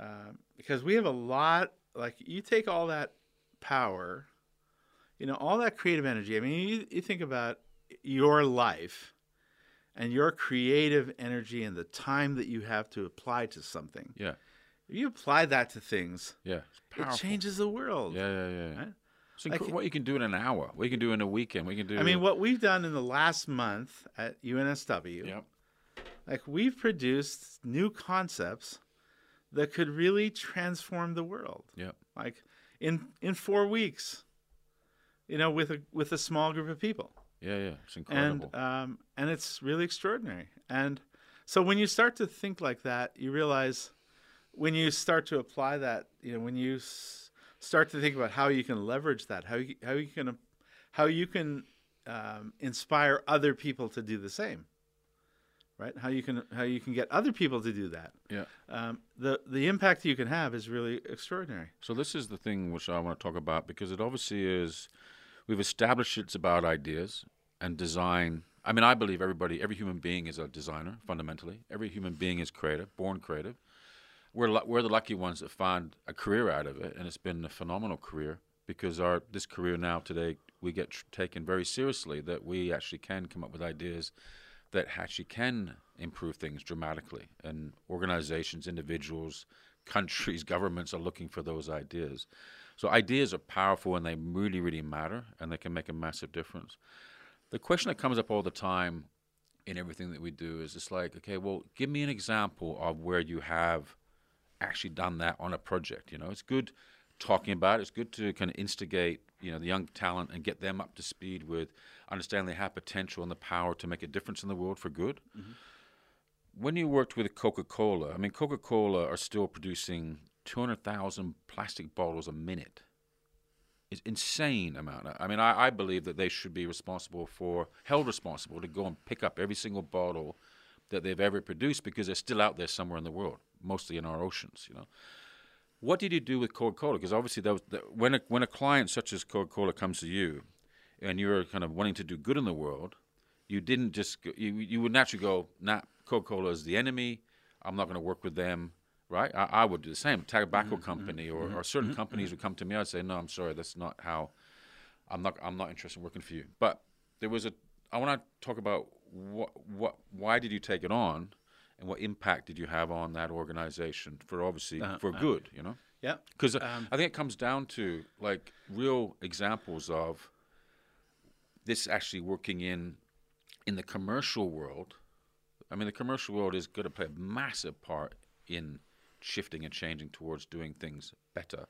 um, because we have a lot. Like you take all that power, you know, all that creative energy. I mean, you, you think about your life and your creative energy and the time that you have to apply to something. yeah, If you apply that to things, yeah? It changes the world. Yeah, yeah, yeah. Right? It's Like- what you can do in an hour, what you can do in a weekend, we can do. I mean, what we've done in the last month at UNSW, yeah, like we've produced new concepts that could really transform the world. yeah, like in in four weeks you know with a with a small group of people yeah, yeah. It's incredible. and um and it's really extraordinary and so when you start to think like that you realize when you start to apply that you know when you s- start to think about how you can leverage that how you how you can how you can um, inspire other people to do the same right how you can how you can get other people to do that yeah. um, the the impact you can have is really extraordinary So this is the thing which I want to talk about because it obviously is. We've established it's about ideas and design. I mean, I believe everybody, every human being is a designer fundamentally. Every human being is creative, born creative. We're we're the lucky ones that find a career out of it, and it's been a phenomenal career because our this career now today we get tr- taken very seriously that we actually can come up with ideas that actually can improve things dramatically. And organizations, individuals, countries, governments are looking for those ideas. So ideas are powerful and they really, really matter and they can make a massive difference. The question that comes up all the time in everything that we do is it's like, okay, well, give me an example of where you have actually done that on a project. You know, it's good talking about it. It's good to kind of instigate, you know, the young talent and get them up to speed with understanding they have potential and the power to make a difference in the world for good. Mm-hmm. When you worked with Coca Cola, I mean, Coca Cola are still producing 200,000 plastic bottles a minute. It's insane amount. I mean, I, I believe that they should be responsible for, held responsible to go and pick up every single bottle that they've ever produced because they're still out there somewhere in the world, mostly in our oceans, you know. What did you do with Coca-Cola? Because obviously, that was the, when a, when a client such as Coca-Cola comes to you, and you're kind of wanting to do good in the world, you didn't just go, you you would naturally go, nah, Coca-Cola is the enemy. I'm not going to work with them, right? I, I would do the same. Tobacco mm-hmm, mm-hmm, company or, mm-hmm, or certain companies would come to me. I'd say, no, I'm sorry, that's not how. I'm not I'm not interested in working for you. But there was a. I want to talk about what what why did you take it on, and what impact did you have on that organization for obviously Uh, for uh, good, you know. yeah Because Um, I think it comes down to like real examples of this actually working in in the commercial world. I mean, the commercial world is going to play a massive part in shifting and changing towards doing things better.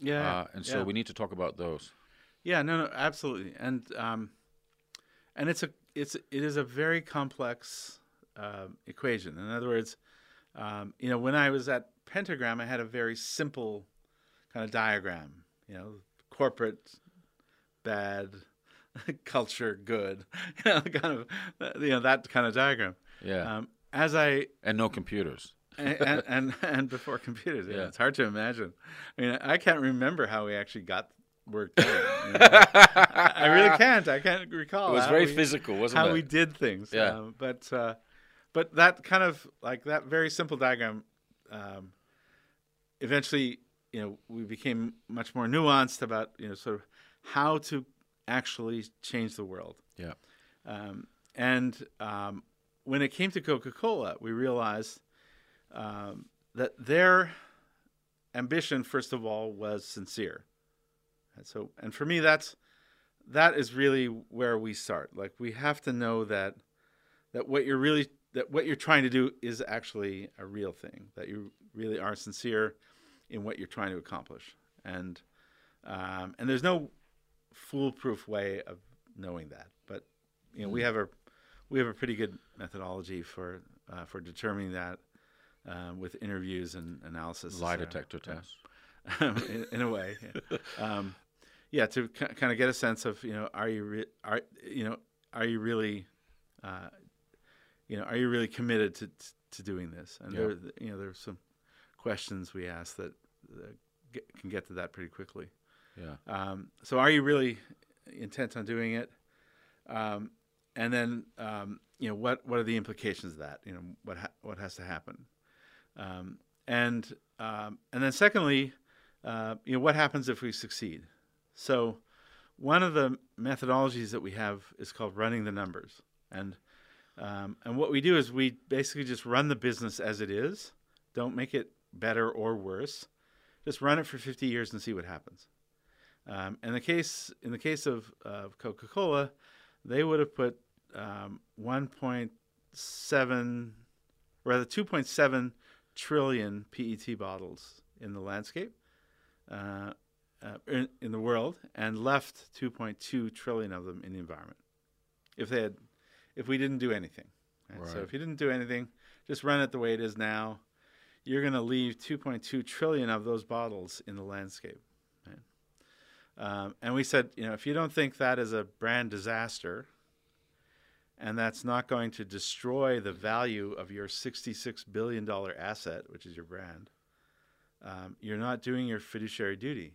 yeah uh, and so yeah. we need to talk about those. Yeah, no, no, absolutely, and um, and it's a it's it is a very complex um equation. In other words, um, you know, when I was at Pentagram, I had a very simple kind of diagram. You know, corporate bad, culture good. You know, kind of uh, you know that kind of diagram. Yeah, Um, as I and no computers. and, and, and and before computers, yeah, Yeah. it's hard to imagine. I mean, I can't remember how we actually got work done. you know. I I really can't. I can't recall. It was very we- physical, wasn't how it? How we did things. Yeah. Um, but uh, but that kind of like that very simple diagram. Um, eventually, you know, we became much more nuanced about you know sort of how to actually change the world. Yeah. Um, and um, when it came to Coca Cola, we realized um, that their ambition, first of all, was sincere. So, and for me, that's that is really where we start. Like we have to know that that what you're really that what you're trying to do is actually a real thing. That you really are sincere in what you're trying to accomplish. And um, and there's no foolproof way of knowing that. But you know, we have a we have a pretty good methodology for uh, for determining that um, with interviews and analysis. Lie detector test. in, in a way. Yeah. Um, yeah, to k- kind of get a sense of you know, are you re- are you know, are you really, uh, you know, are you really committed to to doing this? And Yeah. there, you know, there's some questions we ask that uh, get, can get to that pretty quickly. Yeah. Um, so, are you really intent on doing it? Um, and then, um, you know, what what are the implications of that? You know, what ha- what has to happen? Um, and um, and then, secondly, uh, you know, what happens if we succeed? So, one of the methodologies that we have is called running the numbers, and um, and what we do is we basically just run the business as it is. Don't make it better or worse. Just run it for 50 years and see what happens. Um, in the case in the case of Coca-Cola, they would have put um, 1.7, rather 2.7 trillion PET bottles in the landscape, uh, uh, in, in the world, and left 2.2 trillion of them in the environment. If they had, if we didn't do anything, right? so if you didn't do anything, just run it the way it is now, you're going to leave 2.2 trillion of those bottles in the landscape. Right? Um, and we said, you know, if you don't think that is a brand disaster, and that's not going to destroy the value of your $66 billion asset, which is your brand, um, you're not doing your fiduciary duty.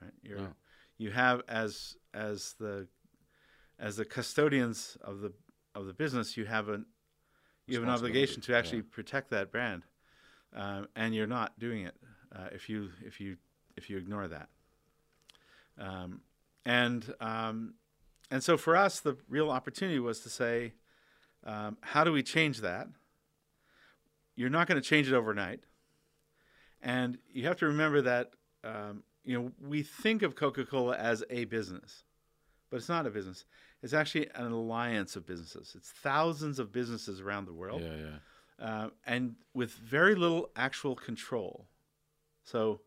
Right? You're, No. You have as as the as the custodians of the of the business, you have an you have an obligation to actually yeah. protect that brand, um, and you're not doing it uh, if you if you if you ignore that. Um, and um, and so for us, the real opportunity was to say, um, how do we change that? You're not going to change it overnight, and you have to remember that um, you know we think of Coca-Cola as a business, but it's not a business. It's actually an alliance of businesses. It's thousands of businesses around the world Yeah, yeah. uh, and with very little actual control. So,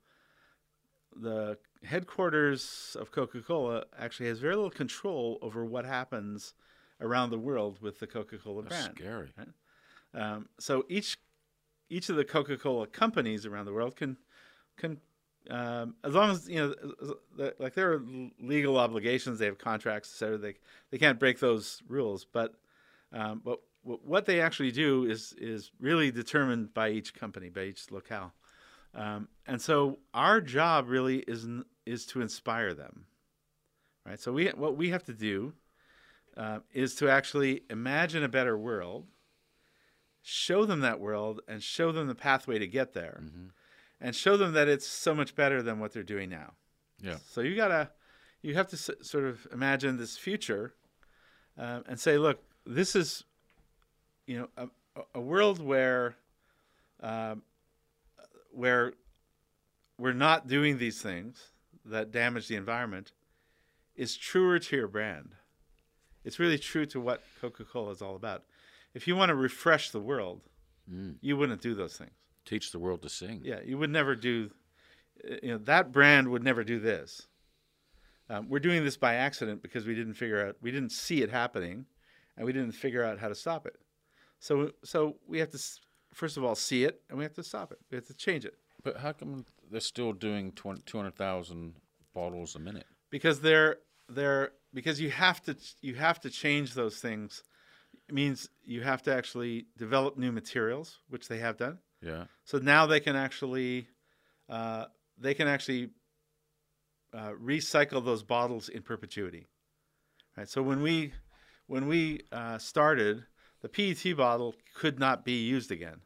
the headquarters of Coca Cola actually has very little control over what happens around the world with the Coca Cola That's brand. scary. Um, so each each of the Coca Cola companies around the world can can um, as long as you know like there are legal obligations, they have contracts, etc. They they can't break those rules, but um, but what they actually do is is really determined by each company, by each locale, um, and so our job really is is to inspire them, right? So we what we have to do uh, is to actually imagine a better world, show them that world, and show them the pathway to get there, Mhm. And show them that it's so much better than what they're doing now. Yeah. So you gotta, you have to s- sort of imagine this future, um, and say, look, this is, you know, a, a- world where, um, where we're not doing these things that damage the environment, is truer to your brand. It's really true to what Coca-Cola is all about. If you want to refresh the world, Mm. you wouldn't do those things. Teach the world to sing. Yeah, you would never do, you know, that brand would never do this. Um, we're doing this by accident because we didn't figure out, we didn't see it happening, and we didn't figure out how to stop it. So, so we have to first of all see it, and we have to stop it. We have to change it But how come they're still doing 20 200,000 bottles a minute? because they're they're because you have to you have to change those things. It means you have to actually develop new materials, which they have done. Yeah. So now they can actually uh, they can actually uh, recycle those bottles in perpetuity. Right. So when we when we uh, started, the PET bottle could not be used again.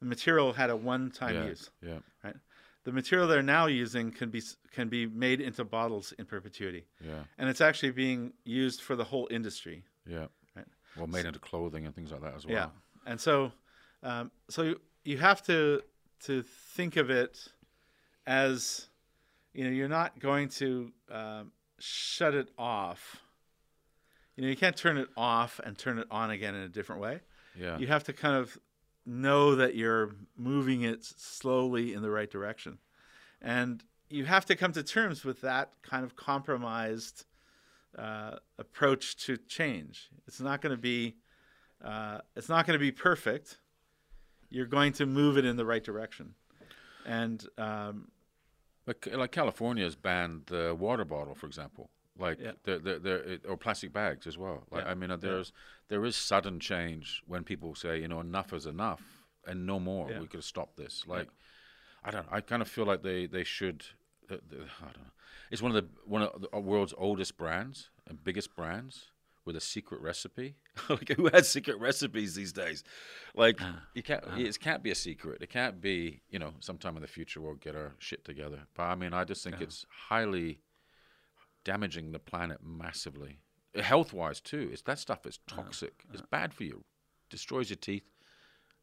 The material had a one-time yeah. use. Yeah. Right. The material they're now using can be can be made into bottles in perpetuity, Yeah. and it's actually being used for the whole industry. Yeah. Right. Well, made into clothing and things like that as well. Yeah, and so, um, so you, have to to think of it as, you know, you're not going to um, shut it off. You know, you can't turn it off and turn it on again in a different way. Yeah. You have to kind of know that you're moving it slowly in the right direction, and you have to come to terms with that kind of compromised uh, approach to change. It's not going to be uh, it's not going to be perfect. You're going to move it in the right direction, and um, Like, like California has banned the water bottle, for example. Like Yeah. the, the, the, or plastic bags as well. Like Yeah. I mean, uh, there's there is sudden change when people say, you know, enough is enough and no more. Yeah. We could stop this. Like, I don't. I kind of feel like they they should. Uh, the, I don't know. It's one of the one of the world's oldest brands and biggest brands with a secret recipe. like who has secret recipes these days? Like you can't. It can't be a secret. It can't be. You know, sometime in the future we'll get our shit together. But I mean, I just think it's highly damaging the planet massively, health wise too. It's that stuff is toxic. It's bad for you. Destroys your teeth,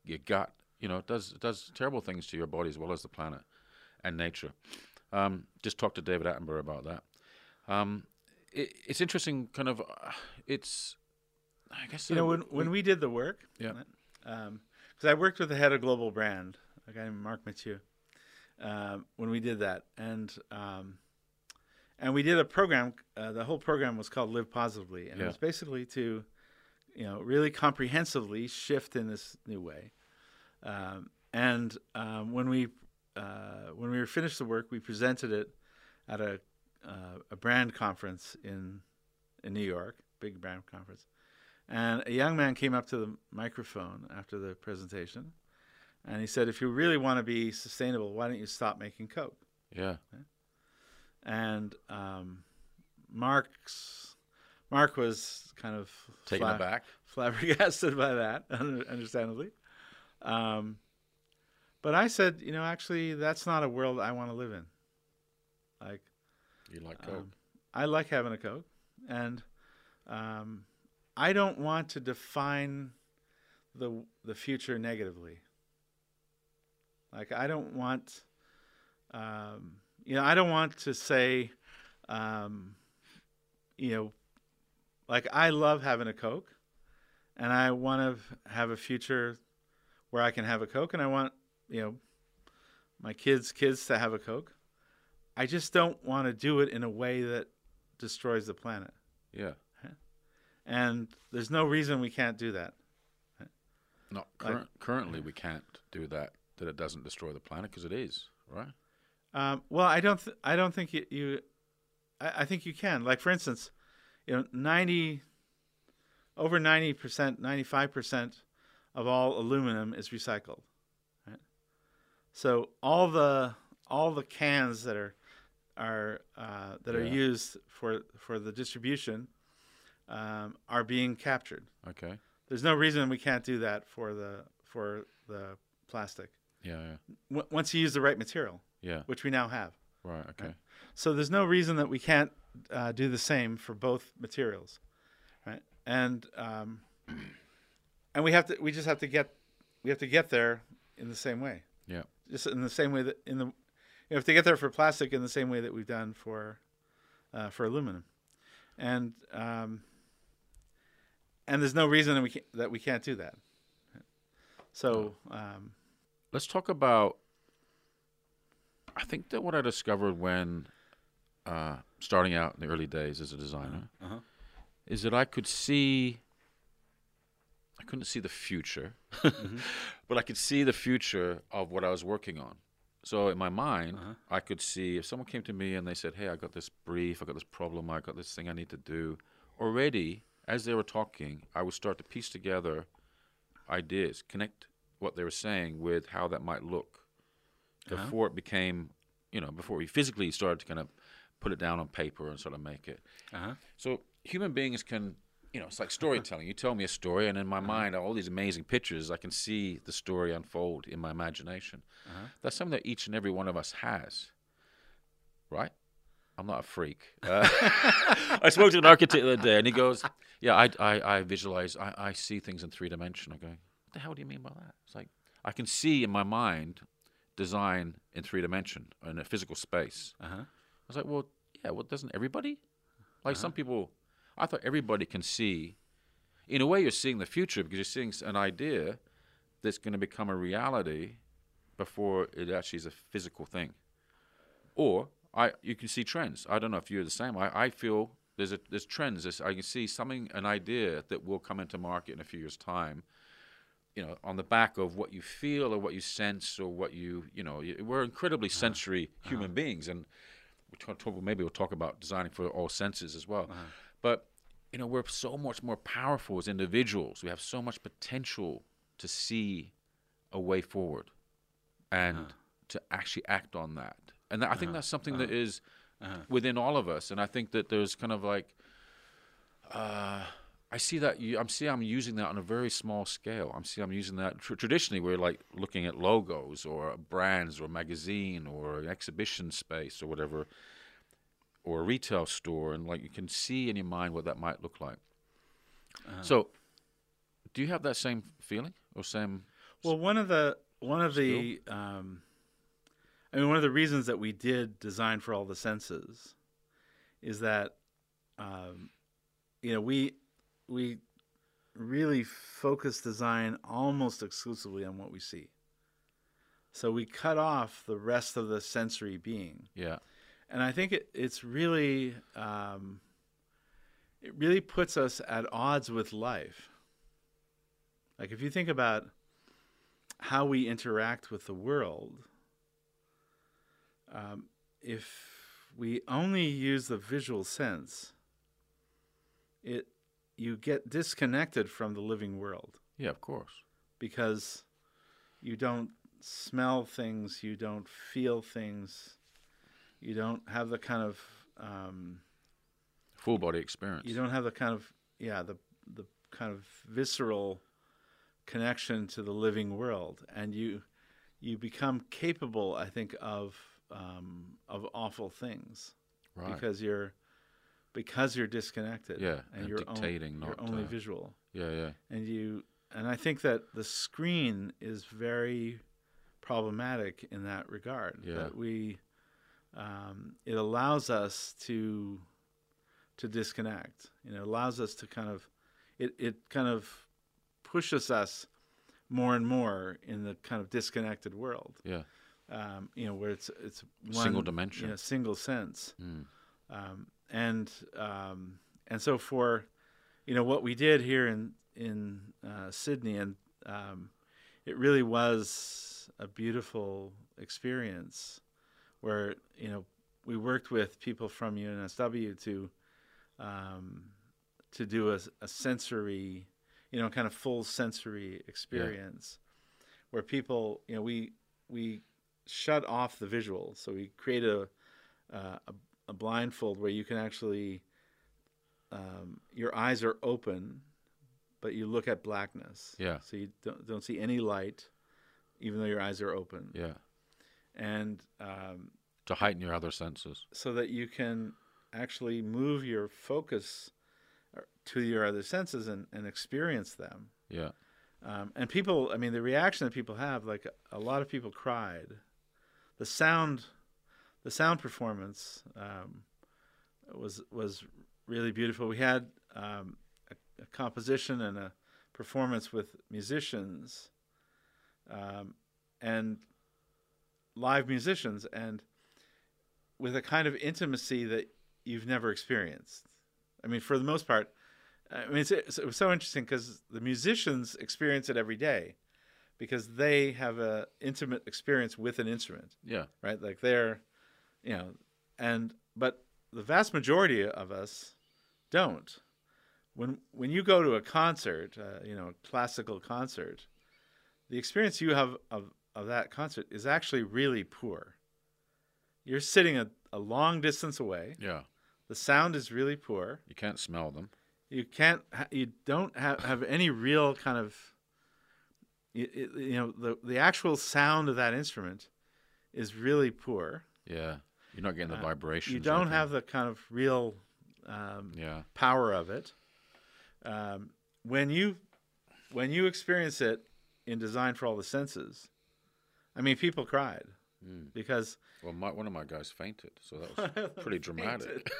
your gut. You know, it does it does terrible things to your body as well as the planet and nature. Um, just talk to David Attenborough about that. Um, it, it's interesting, kind of. Uh, it's, I guess you know uh, when when we did the work, Yeah. because I worked with the head of global brand, a guy named Marc Mathieu, um, when we did that, and um, and we did a program. Uh, the whole program was called Live Positively, and it was basically to, you know, really comprehensively shift in this new way. Um, and um, when we uh, when we were finished the work, we presented it at a uh, a brand conference in in New York, big brand conference. And a young man came up to the microphone after the presentation, and he said, "If you really want to be sustainable, why don't you stop making Coke?" yeah, And um, Marc's Mark was kind of taking fla- it back. flabbergasted by that, understandably. Um, but I said, you know, actually, that's not a world I want to live in. Like, You like Coke? um, I like having a Coke, and um, I don't want to define the the future negatively. Like, I don't want, um, you know, I don't want to say, um, you know, like I love having a Coke, and I want to have a future where I can have a Coke, and I want, you know, my kids' kids to have a Coke. I just don't want to do it in a way that destroys the planet. yeah. And there's no reason we can't do that. No, Like- current, currently we can't do that. That it doesn't destroy the planet because it is, right? Um, well, I don't. Th- I don't think you. you I, I think you can. Like for instance, you know, ninety, over ninety percent, ninety-five percent of all aluminum is recycled. Right. So all the all the cans that are are uh, that are used for for the distribution um, are being captured. Okay. There's no reason we can't do that for the for the plastic. Yeah, yeah, W- once you use the right material, yeah. which we now have. Right. Okay. So there's no reason that we can't uh, do the same for both materials, right? And um, and we have to we just have to get we have to get there in the same way, Yeah. just in the same way that in the you have to get there for plastic in the same way that we've done for uh, for aluminum, and um, and there's no reason that we can't, that we can't do that. So um, Let's talk about. I think that what I discovered when uh, starting out in the early days as a designer Uh-huh. is that I could see. I couldn't see the future, Mm-hmm. but I could see the future of what I was working on. So in my mind, Uh-huh. I could see if someone came to me and they said, "Hey, I got this brief, I got this problem, I got this thing I need to do." Already, as they were talking, I would start to piece together ideas, connect what they were saying with how that might look Uh-huh. before it became, you know, before we physically started to kind of put it down on paper and sort of make it. Uh-huh. So human beings can, you know, it's like storytelling. you tell me a story, and in my mind, all these amazing pictures, I can see the story unfold in my imagination. That's something that each and every one of us has, right? I'm not a freak. Uh, I spoke to an architect the other day, and he goes, "Yeah, I, I, I visualize, I, I see things in three dimension." I go, "What the hell do you mean by that?" It's like I can see in my mind design in three dimension in a physical space. Uh-huh. I was like, well, yeah, well, doesn't everybody? Like some people, I thought everybody can see. In a way, you're seeing the future because you're seeing an idea that's going to become a reality before it actually is a physical thing. Or I, you can see trends. I don't know if you're the same. I, I feel there's a there's trends. There's, I can see something, an idea that will come into market in a few years' time. You know, on the back of what you feel or what you sense or what you, you know, we're incredibly uh-huh. sensory uh-huh. human beings, and we talk, maybe we'll talk about designing for all senses as well. Uh-huh. But you know, we're so much more powerful as individuals. We have so much potential to see a way forward and uh-huh. to actually act on that. And that, I think uh-huh. that's something that uh-huh. is within all of us. And I think that there's kind of like, uh, I see that you, I'm see I'm using that on a very small scale. I'm see I'm using that tr- traditionally. We're like looking at logos or brands or magazine or an exhibition space or whatever, or a retail store, and like you can see in your mind what that might look like. So, do you have that same feeling or same? Well, one of the one of the um, I mean, one of the reasons that we did design for all the senses is that um, you know we we really focus design almost exclusively on what we see. So we cut off the rest of the sensory being, Yeah, and I think it, it's really um, it really puts us at odds with life. Like if you think about how we interact with the world, um, if we only use the visual sense, it you get disconnected from the living world yeah, of course. because you don't smell things, you don't feel things, you don't have the kind of um, Full body experience. you don't have the kind of yeah the the kind of visceral connection to the living world, and you you become capable, I think, of um, of awful things right. because you're because you're disconnected. Yeah, and, and you're dictating, on, you're only uh, visual yeah, yeah, and you and I think that the screen is very problematic in that regard. Yeah. That we um, it allows us to to disconnect. You know, it allows us to kind of it it kind of pushes us more and more in the kind of disconnected world. yeah. Um, you know, where it's it's one Single dimension. you know, single sense Mm. um, and um, and so for you know what we did here in in uh, Sydney, and um, it really was a beautiful experience where you know we worked with people from UNSW to um, to do a, a sensory, you know, kind of full sensory experience where people, you know, we we shut off the visual, so we create a uh, a, a blindfold where you can actually um, your eyes are open, but you look at blackness. Yeah. So you don't don't see any light, even though your eyes are open, Yeah. And um, To heighten your other senses. so that you can actually move your focus uh, to your other senses and, and experience them. Yeah. Um, and people, I mean, the reaction that people have, like a lot of people cried. The sound, the sound performance um, was was really beautiful. We had um, a, a composition and a performance with musicians, um, and live musicians, and with a kind of intimacy that you've never experienced. I mean, for the most part, I mean, it's, it's, it was so interesting because the musicians experience it every day because they have a intimate experience with an instrument, Yeah. right? Like they're, you know, and but the vast majority of us don't. when when you go to a concert, uh, you know, a classical concert, the experience you have of of that concert is actually really poor. You're sitting a, a long distance away. Yeah. The sound is really poor. You can't smell them. You can't. Ha- you don't have, have any real kind of. You, you know the the actual sound of that instrument is really poor. Yeah. You're not getting the Uh, vibrations. You don't have the kind of real um, Yeah. power of it. Um, when you when you experience it in Design for All the Senses, I mean, people cried Mm. because Well, my, one of my guys fainted, so that was pretty dramatic.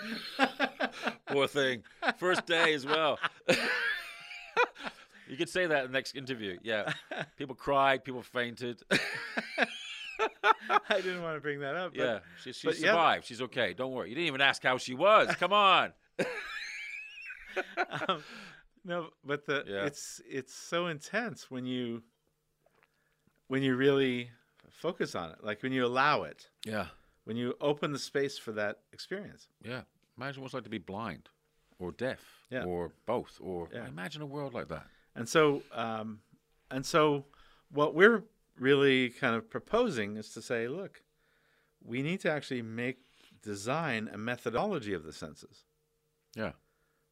Poor thing. First day as well. you could say that in the next interview. Yeah. People cried, people fainted. I didn't want to bring that up. But, yeah. She, she but yeah. survived. She's okay. Don't worry. You didn't even ask how she was. Come on. um, no, but the Yeah. it's it's so intense when you when you really focus on it, like when you allow it, Yeah. when you open the space for that experience. Yeah. Imagine what it's like to be blind or deaf Yeah. or both. Or Yeah. imagine a world like that. And so, um, and so, what we're really kind of proposing is to say, look, we need to actually make design a methodology of the senses. Yeah.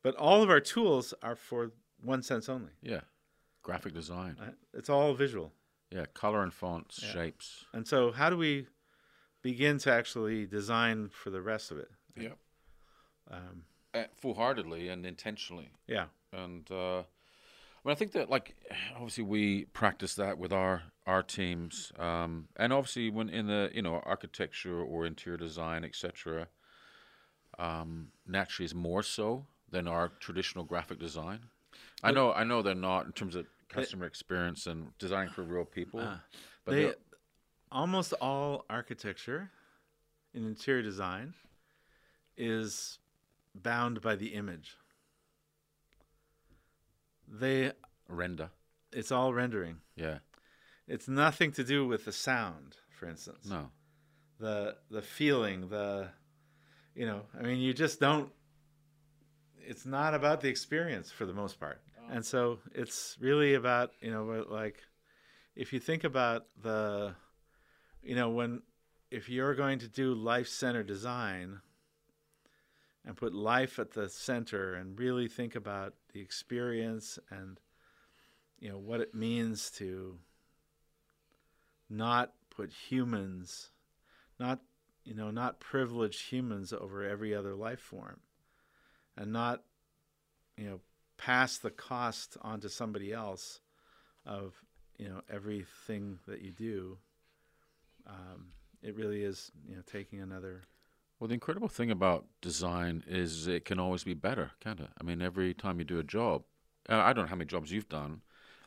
But all of our tools are for one sense only. Yeah. Graphic design. It's all visual. Yeah. Color and fonts, Yeah. shapes. And so, how do we begin to actually design for the rest of it? Yeah. Um, Uh, full heartedly and intentionally. yeah. and uh, I mean, I think that like obviously we practice that with our our teams, um, and obviously when in the you know architecture or interior design, etc. Um, naturally, is more so than our traditional graphic design. I know, I know they're not in terms of customer experience and designing for real people, Uh, but they, almost all architecture and interior design is bound by the image. They render, it's all rendering. yeah, It's nothing to do with the sound, for instance. no, The the feeling, the you know, I mean you just don't it's not about the experience for the most part. And so it's really about, you know, like if you think about the you know, when if you're going to do life center design and put life at the center and really think about the experience and you know what it means to not put humans not you know not privilege humans over every other life form and not you know pass the cost onto somebody else of you know everything that you do um, it really is you know taking another Well, the incredible thing about design is it can always be better, can't it? I mean, every time you do a job, I don't know how many jobs you've done.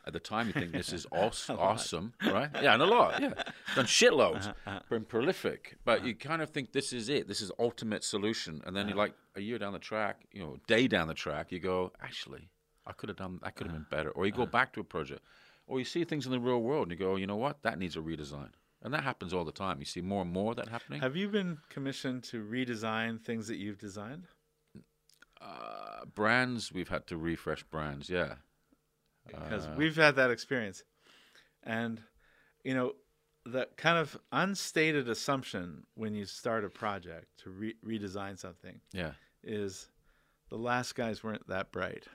At the time, you think this is aw- awesome, right? Yeah, and a lot, yeah. Done shitloads, uh-huh, uh-huh. been prolific, but you uh-huh. kind of think this is it, this is ultimate solution, and then you're like a year down the track, you know, day down the track, you go, actually, I could have done, that could have been better, or you go back to a project, or you see things in the real world, and you go, you know what, that needs a redesign, and that happens all the time. You see more and more of that happening. have you been commissioned to redesign things that you've designed? Uh, brands, we've had to refresh brands, yeah. Because Uh, we've had that experience and you know the kind of unstated assumption when you start a project to re- redesign something Yeah, is the last guys weren't that bright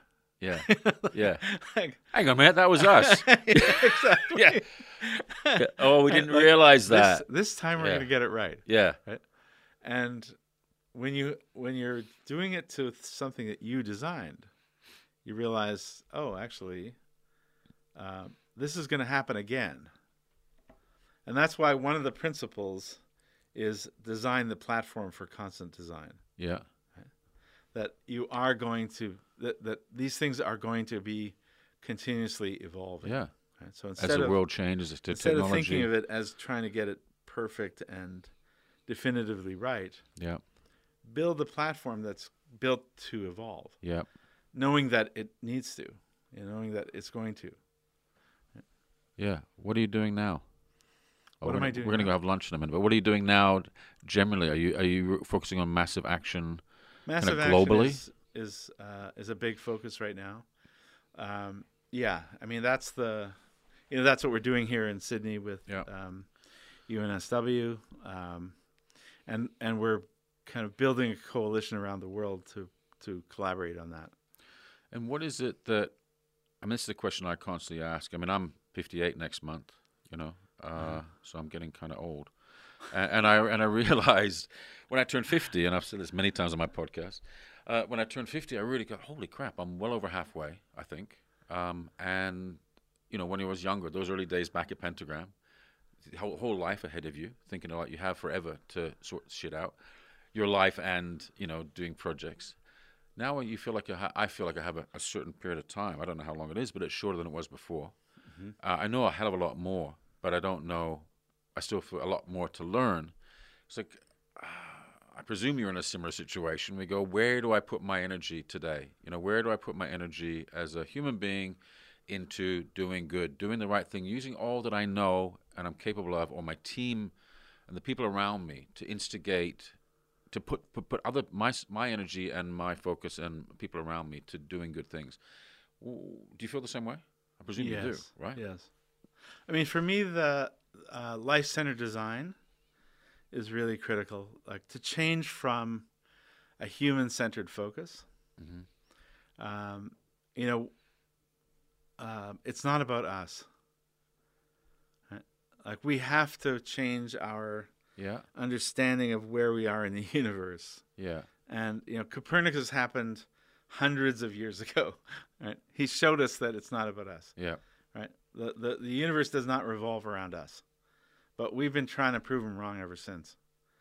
yeah, yeah. like, Hang on minute, that was us. yeah, exactly Yeah. Oh, we didn't like, realize that. this time we're Yeah. going to get it right Yeah, Right. and when you when you're doing it to something that you designed you realize oh actually um, this is going to happen again and that's why one of the principles is design the platform for constant design yeah, that you are going to that, that these things are going to be continuously evolving yeah. right? so As the of world changes, to instead of thinking of it as trying to get it perfect and definitively right yeah, build a platform that's built to evolve, yeah. knowing that it needs to, and knowing that it's going to. Yeah. What are you doing now? Oh, What we're am I doing We're going to go have lunch in a minute. But what are you doing now? Generally, are you are you focusing on massive action? Massive globally? action is is uh, is a big focus right now. Um, yeah, I mean that's the you know that's what we're doing here in Sydney with Yeah. um, UNSW, um, and and we're kind of building a coalition around the world to to collaborate on that. And what is it that? I mean, this is a question I constantly ask. I mean, I'm 58 next month, you know, uh, so I'm getting kind of old. And, and I and I realized when I turned 50, and I've said this many times on my podcast, uh, when I turned 50, I really got, holy crap, I'm well over halfway, I think. Um, and you know, when I was younger, those early days back at Pentagram, the whole, whole life ahead of you, thinking about you have forever to sort shit out, your life and you know doing projects. Now you feel like you ha- I feel like I have a, a certain period of time. I don't know how long it is, but it's shorter than it was before. Uh, I know a hell of a lot more, but I don't know. I still feel a lot more to learn. It's like uh, I presume you're in a similar situation. We go, where do I put my energy today? You know, where do I put my energy as a human being into doing good, doing the right thing, using all that I know and I'm capable of, or my team and the people around me to instigate, to put put, put other my my energy and my focus and people around me to doing good things. Do you feel the same way? I presume you do, right? Yes. I mean, for me, the uh, life-centered design is really critical. Like to change from a human-centered focus. Mhm. Um, you know, um, it's not about us. Right? Like we have to change our Yeah, understanding of where we are in the universe. yeah, And you know, Copernicus happened hundreds of years ago. Right? He showed us that it's not about us yeah, right? The, the the universe does not revolve around us, but we've been trying to prove him wrong ever since.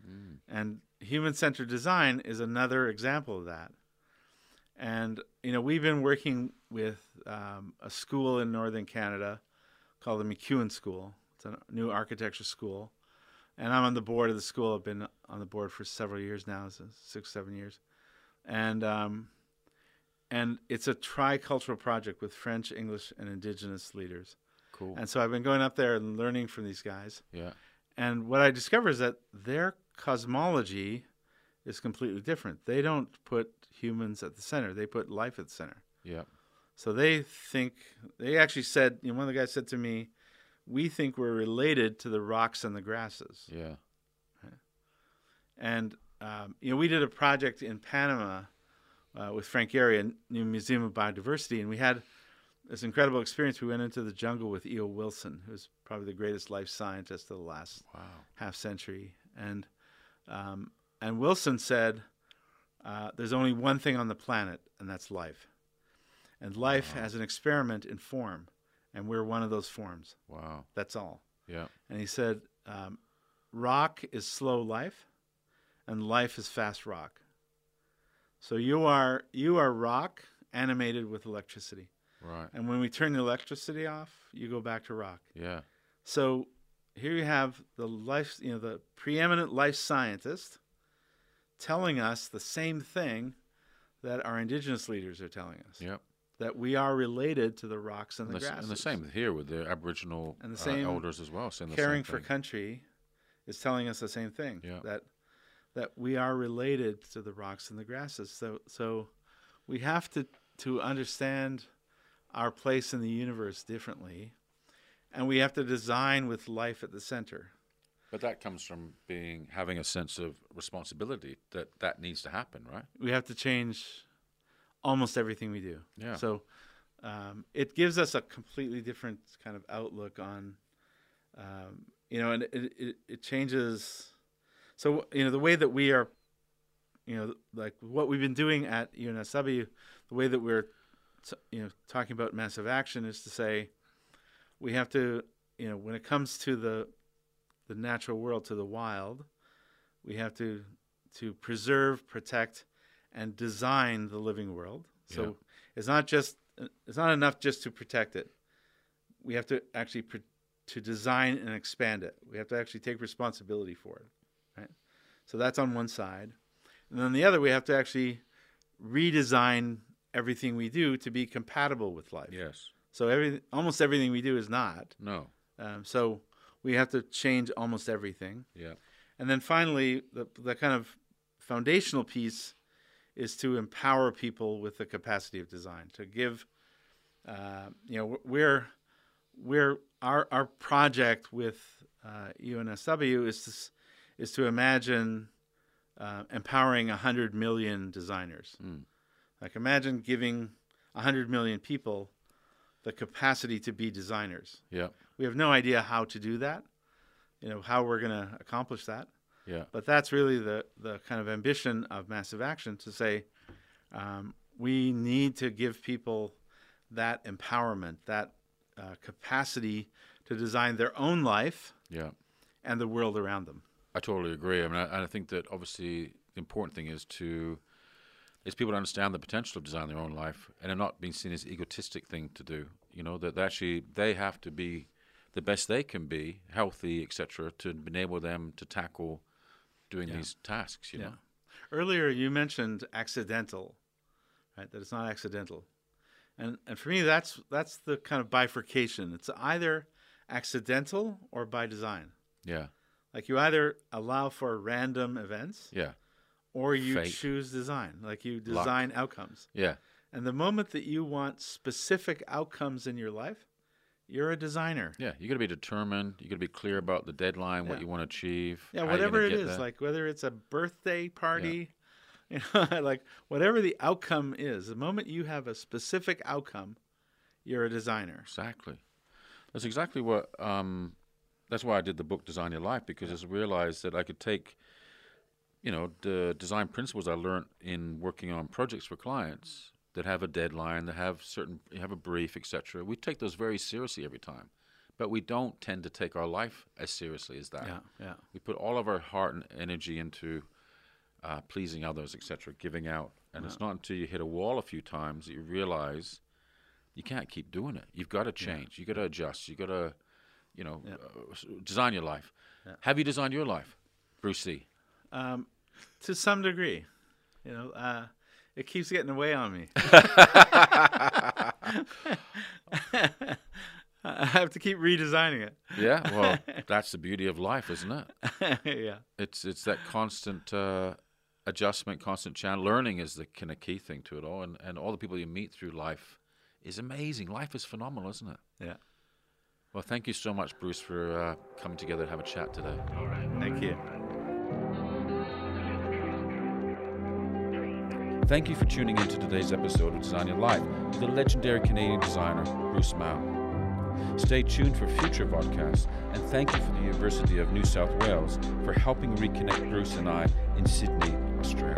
Mm. And human-centered design is another example of that. And you know, we've been working with um, a school in northern Canada called the McEwen School. It's a new architecture school, and I'm on the board of the school. I've been on the board for several years now, so six, seven years, and um, and it's a tricultural project with French, English, and Indigenous leaders. cool. And so I've been going up there and learning from these guys. yeah, And what I discover is that their cosmology is completely different. They don't put humans at the center, they put life at the center. yeah, So they think, they actually said, you know, one of the guys said to me, we think we're related to the rocks and the grasses. yeah, And, um, you know, we did a project in Panama uh, with Frank Gehry, new Museum of Biodiversity, and we had this incredible experience. We went into the jungle with E.O. Wilson, who's probably the greatest life scientist of the last wow, half century. And, um, and Wilson said, uh, there's only one thing on the planet, and that's life. And life Wow. has an experiment in form, and we're one of those forms. wow, That's all. yeah, And he said, um, rock is slow life, and life is fast rock. So you are you are rock animated with electricity, right, and when we turn the electricity off, you go back to rock. yeah, So here you have the life, you know, the preeminent life scientist telling us the same thing that our indigenous leaders are telling us yeah. that we are related to the rocks and And the, the, grasses. and the same here with the Aboriginal And the uh, same elders as well, saying the caring for country is telling us the same thing Yeah. that that we are related to the rocks and the grasses so so we have to to understand our place in the universe differently and we have to design with life at the center But that comes from being having a sense of responsibility that that needs to happen, right? we have to change almost everything we do Yeah. so um, it gives us a completely different kind of outlook on um, you know and it, it, it changes so you know the way that we are you know like what we've been doing at unsw the way that we're you know talking about massive action is to say we have to you know when it comes to the the natural world to the wild we have to to preserve protect and design the living world. So Yeah. it's not just it's not enough just to protect it. We have to actually pr- to design and expand it. We have to actually take responsibility for it so that's on one side and then the other we have to actually redesign everything we do to be compatible with life Yes. so every almost everything we do is not No. um, so we have to change almost everything Yeah. and then finally, the, the kind of foundational piece is to empower people with the capacity of design, to give, uh, you know, we're, we're, our, our project with uh, UNSW is to, is to imagine uh, empowering 100 million designers. Mm. Like imagine giving 100 million people the capacity to be designers. Yeah. We have no idea how to do that, you know, how we're going to accomplish that. Yeah. But that's really the, the kind of ambition of Massive Action to say um, we need to give people that empowerment, that uh, capacity to design their own life Yeah. and the world around them. I totally agree. I mean, I, I think that obviously the important thing is to is people to understand the potential of designing their own life and it not being seen as egotistic thing to do. You know that actually they have to be the best they can be, healthy, etc., to enable them to tackle doing Yeah. these tasks. You know. Earlier, you mentioned accidental, right? That it's not accidental, and and for me, that's that's the kind of bifurcation. It's either accidental or by design. Yeah. Like you either allow for random events Yeah. or you Fate. choose design. Like you design outcomes. Yeah. And the moment that you want specific outcomes in your life, you're a designer. Yeah. You got to be determined. You got to be clear about the deadline, what you want to achieve. Yeah, whatever it is, there. like whether it's a birthday party, you know, like whatever the outcome is, the moment you have a specific outcome, you're a designer. Exactly. That's exactly what. Um, that's why I did the book Design Your Life because I realized that I could take, you know, the design principles I learned in working on projects for clients that have a deadline, that have certain, have a brief, etc. We take those very seriously every time, but we don't tend to take our life as seriously as that. Yeah, yeah. We put all of our heart and energy into uh, pleasing others, etc., giving out, and it's not until you hit a wall a few times that you realize you can't keep doing it. You've got to change. You got to adjust. You got to, you know, Yeah. uh, design your life. Yeah. Have you designed your life, Bruce C? Um, to some degree, you know, uh, it keeps getting away on me. I have to keep redesigning it. Yeah. Well, that's the beauty of life, isn't it? yeah, It's it's that constant uh, adjustment, constant challenge. Learning is the kind of key thing to it all, and and all the people you meet through life is amazing. Life is phenomenal, isn't it? yeah. Well, thank you so much, Bruce, for uh, coming together to have a chat today. All right. Thank you. Thank you for tuning in to today's episode of Design Your Life with the legendary Canadian designer Bruce Mau. Stay tuned for future podcasts, and thank you for the University of New South Wales for helping reconnect Bruce and I in Sydney, Australia.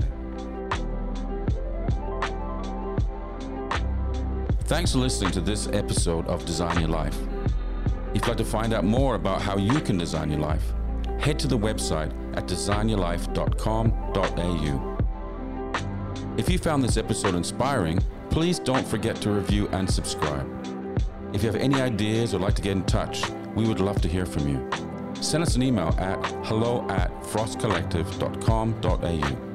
Thanks for listening to this episode of Design Your Life. If you'd like to find out more about how you can design your life, head to the website at designyourlife.com.au. If you found this episode inspiring, please don't forget to review and subscribe. If you have any ideas or like to get in touch, we would love to hear from you. Send us an email at hello at frostcollective.com.au.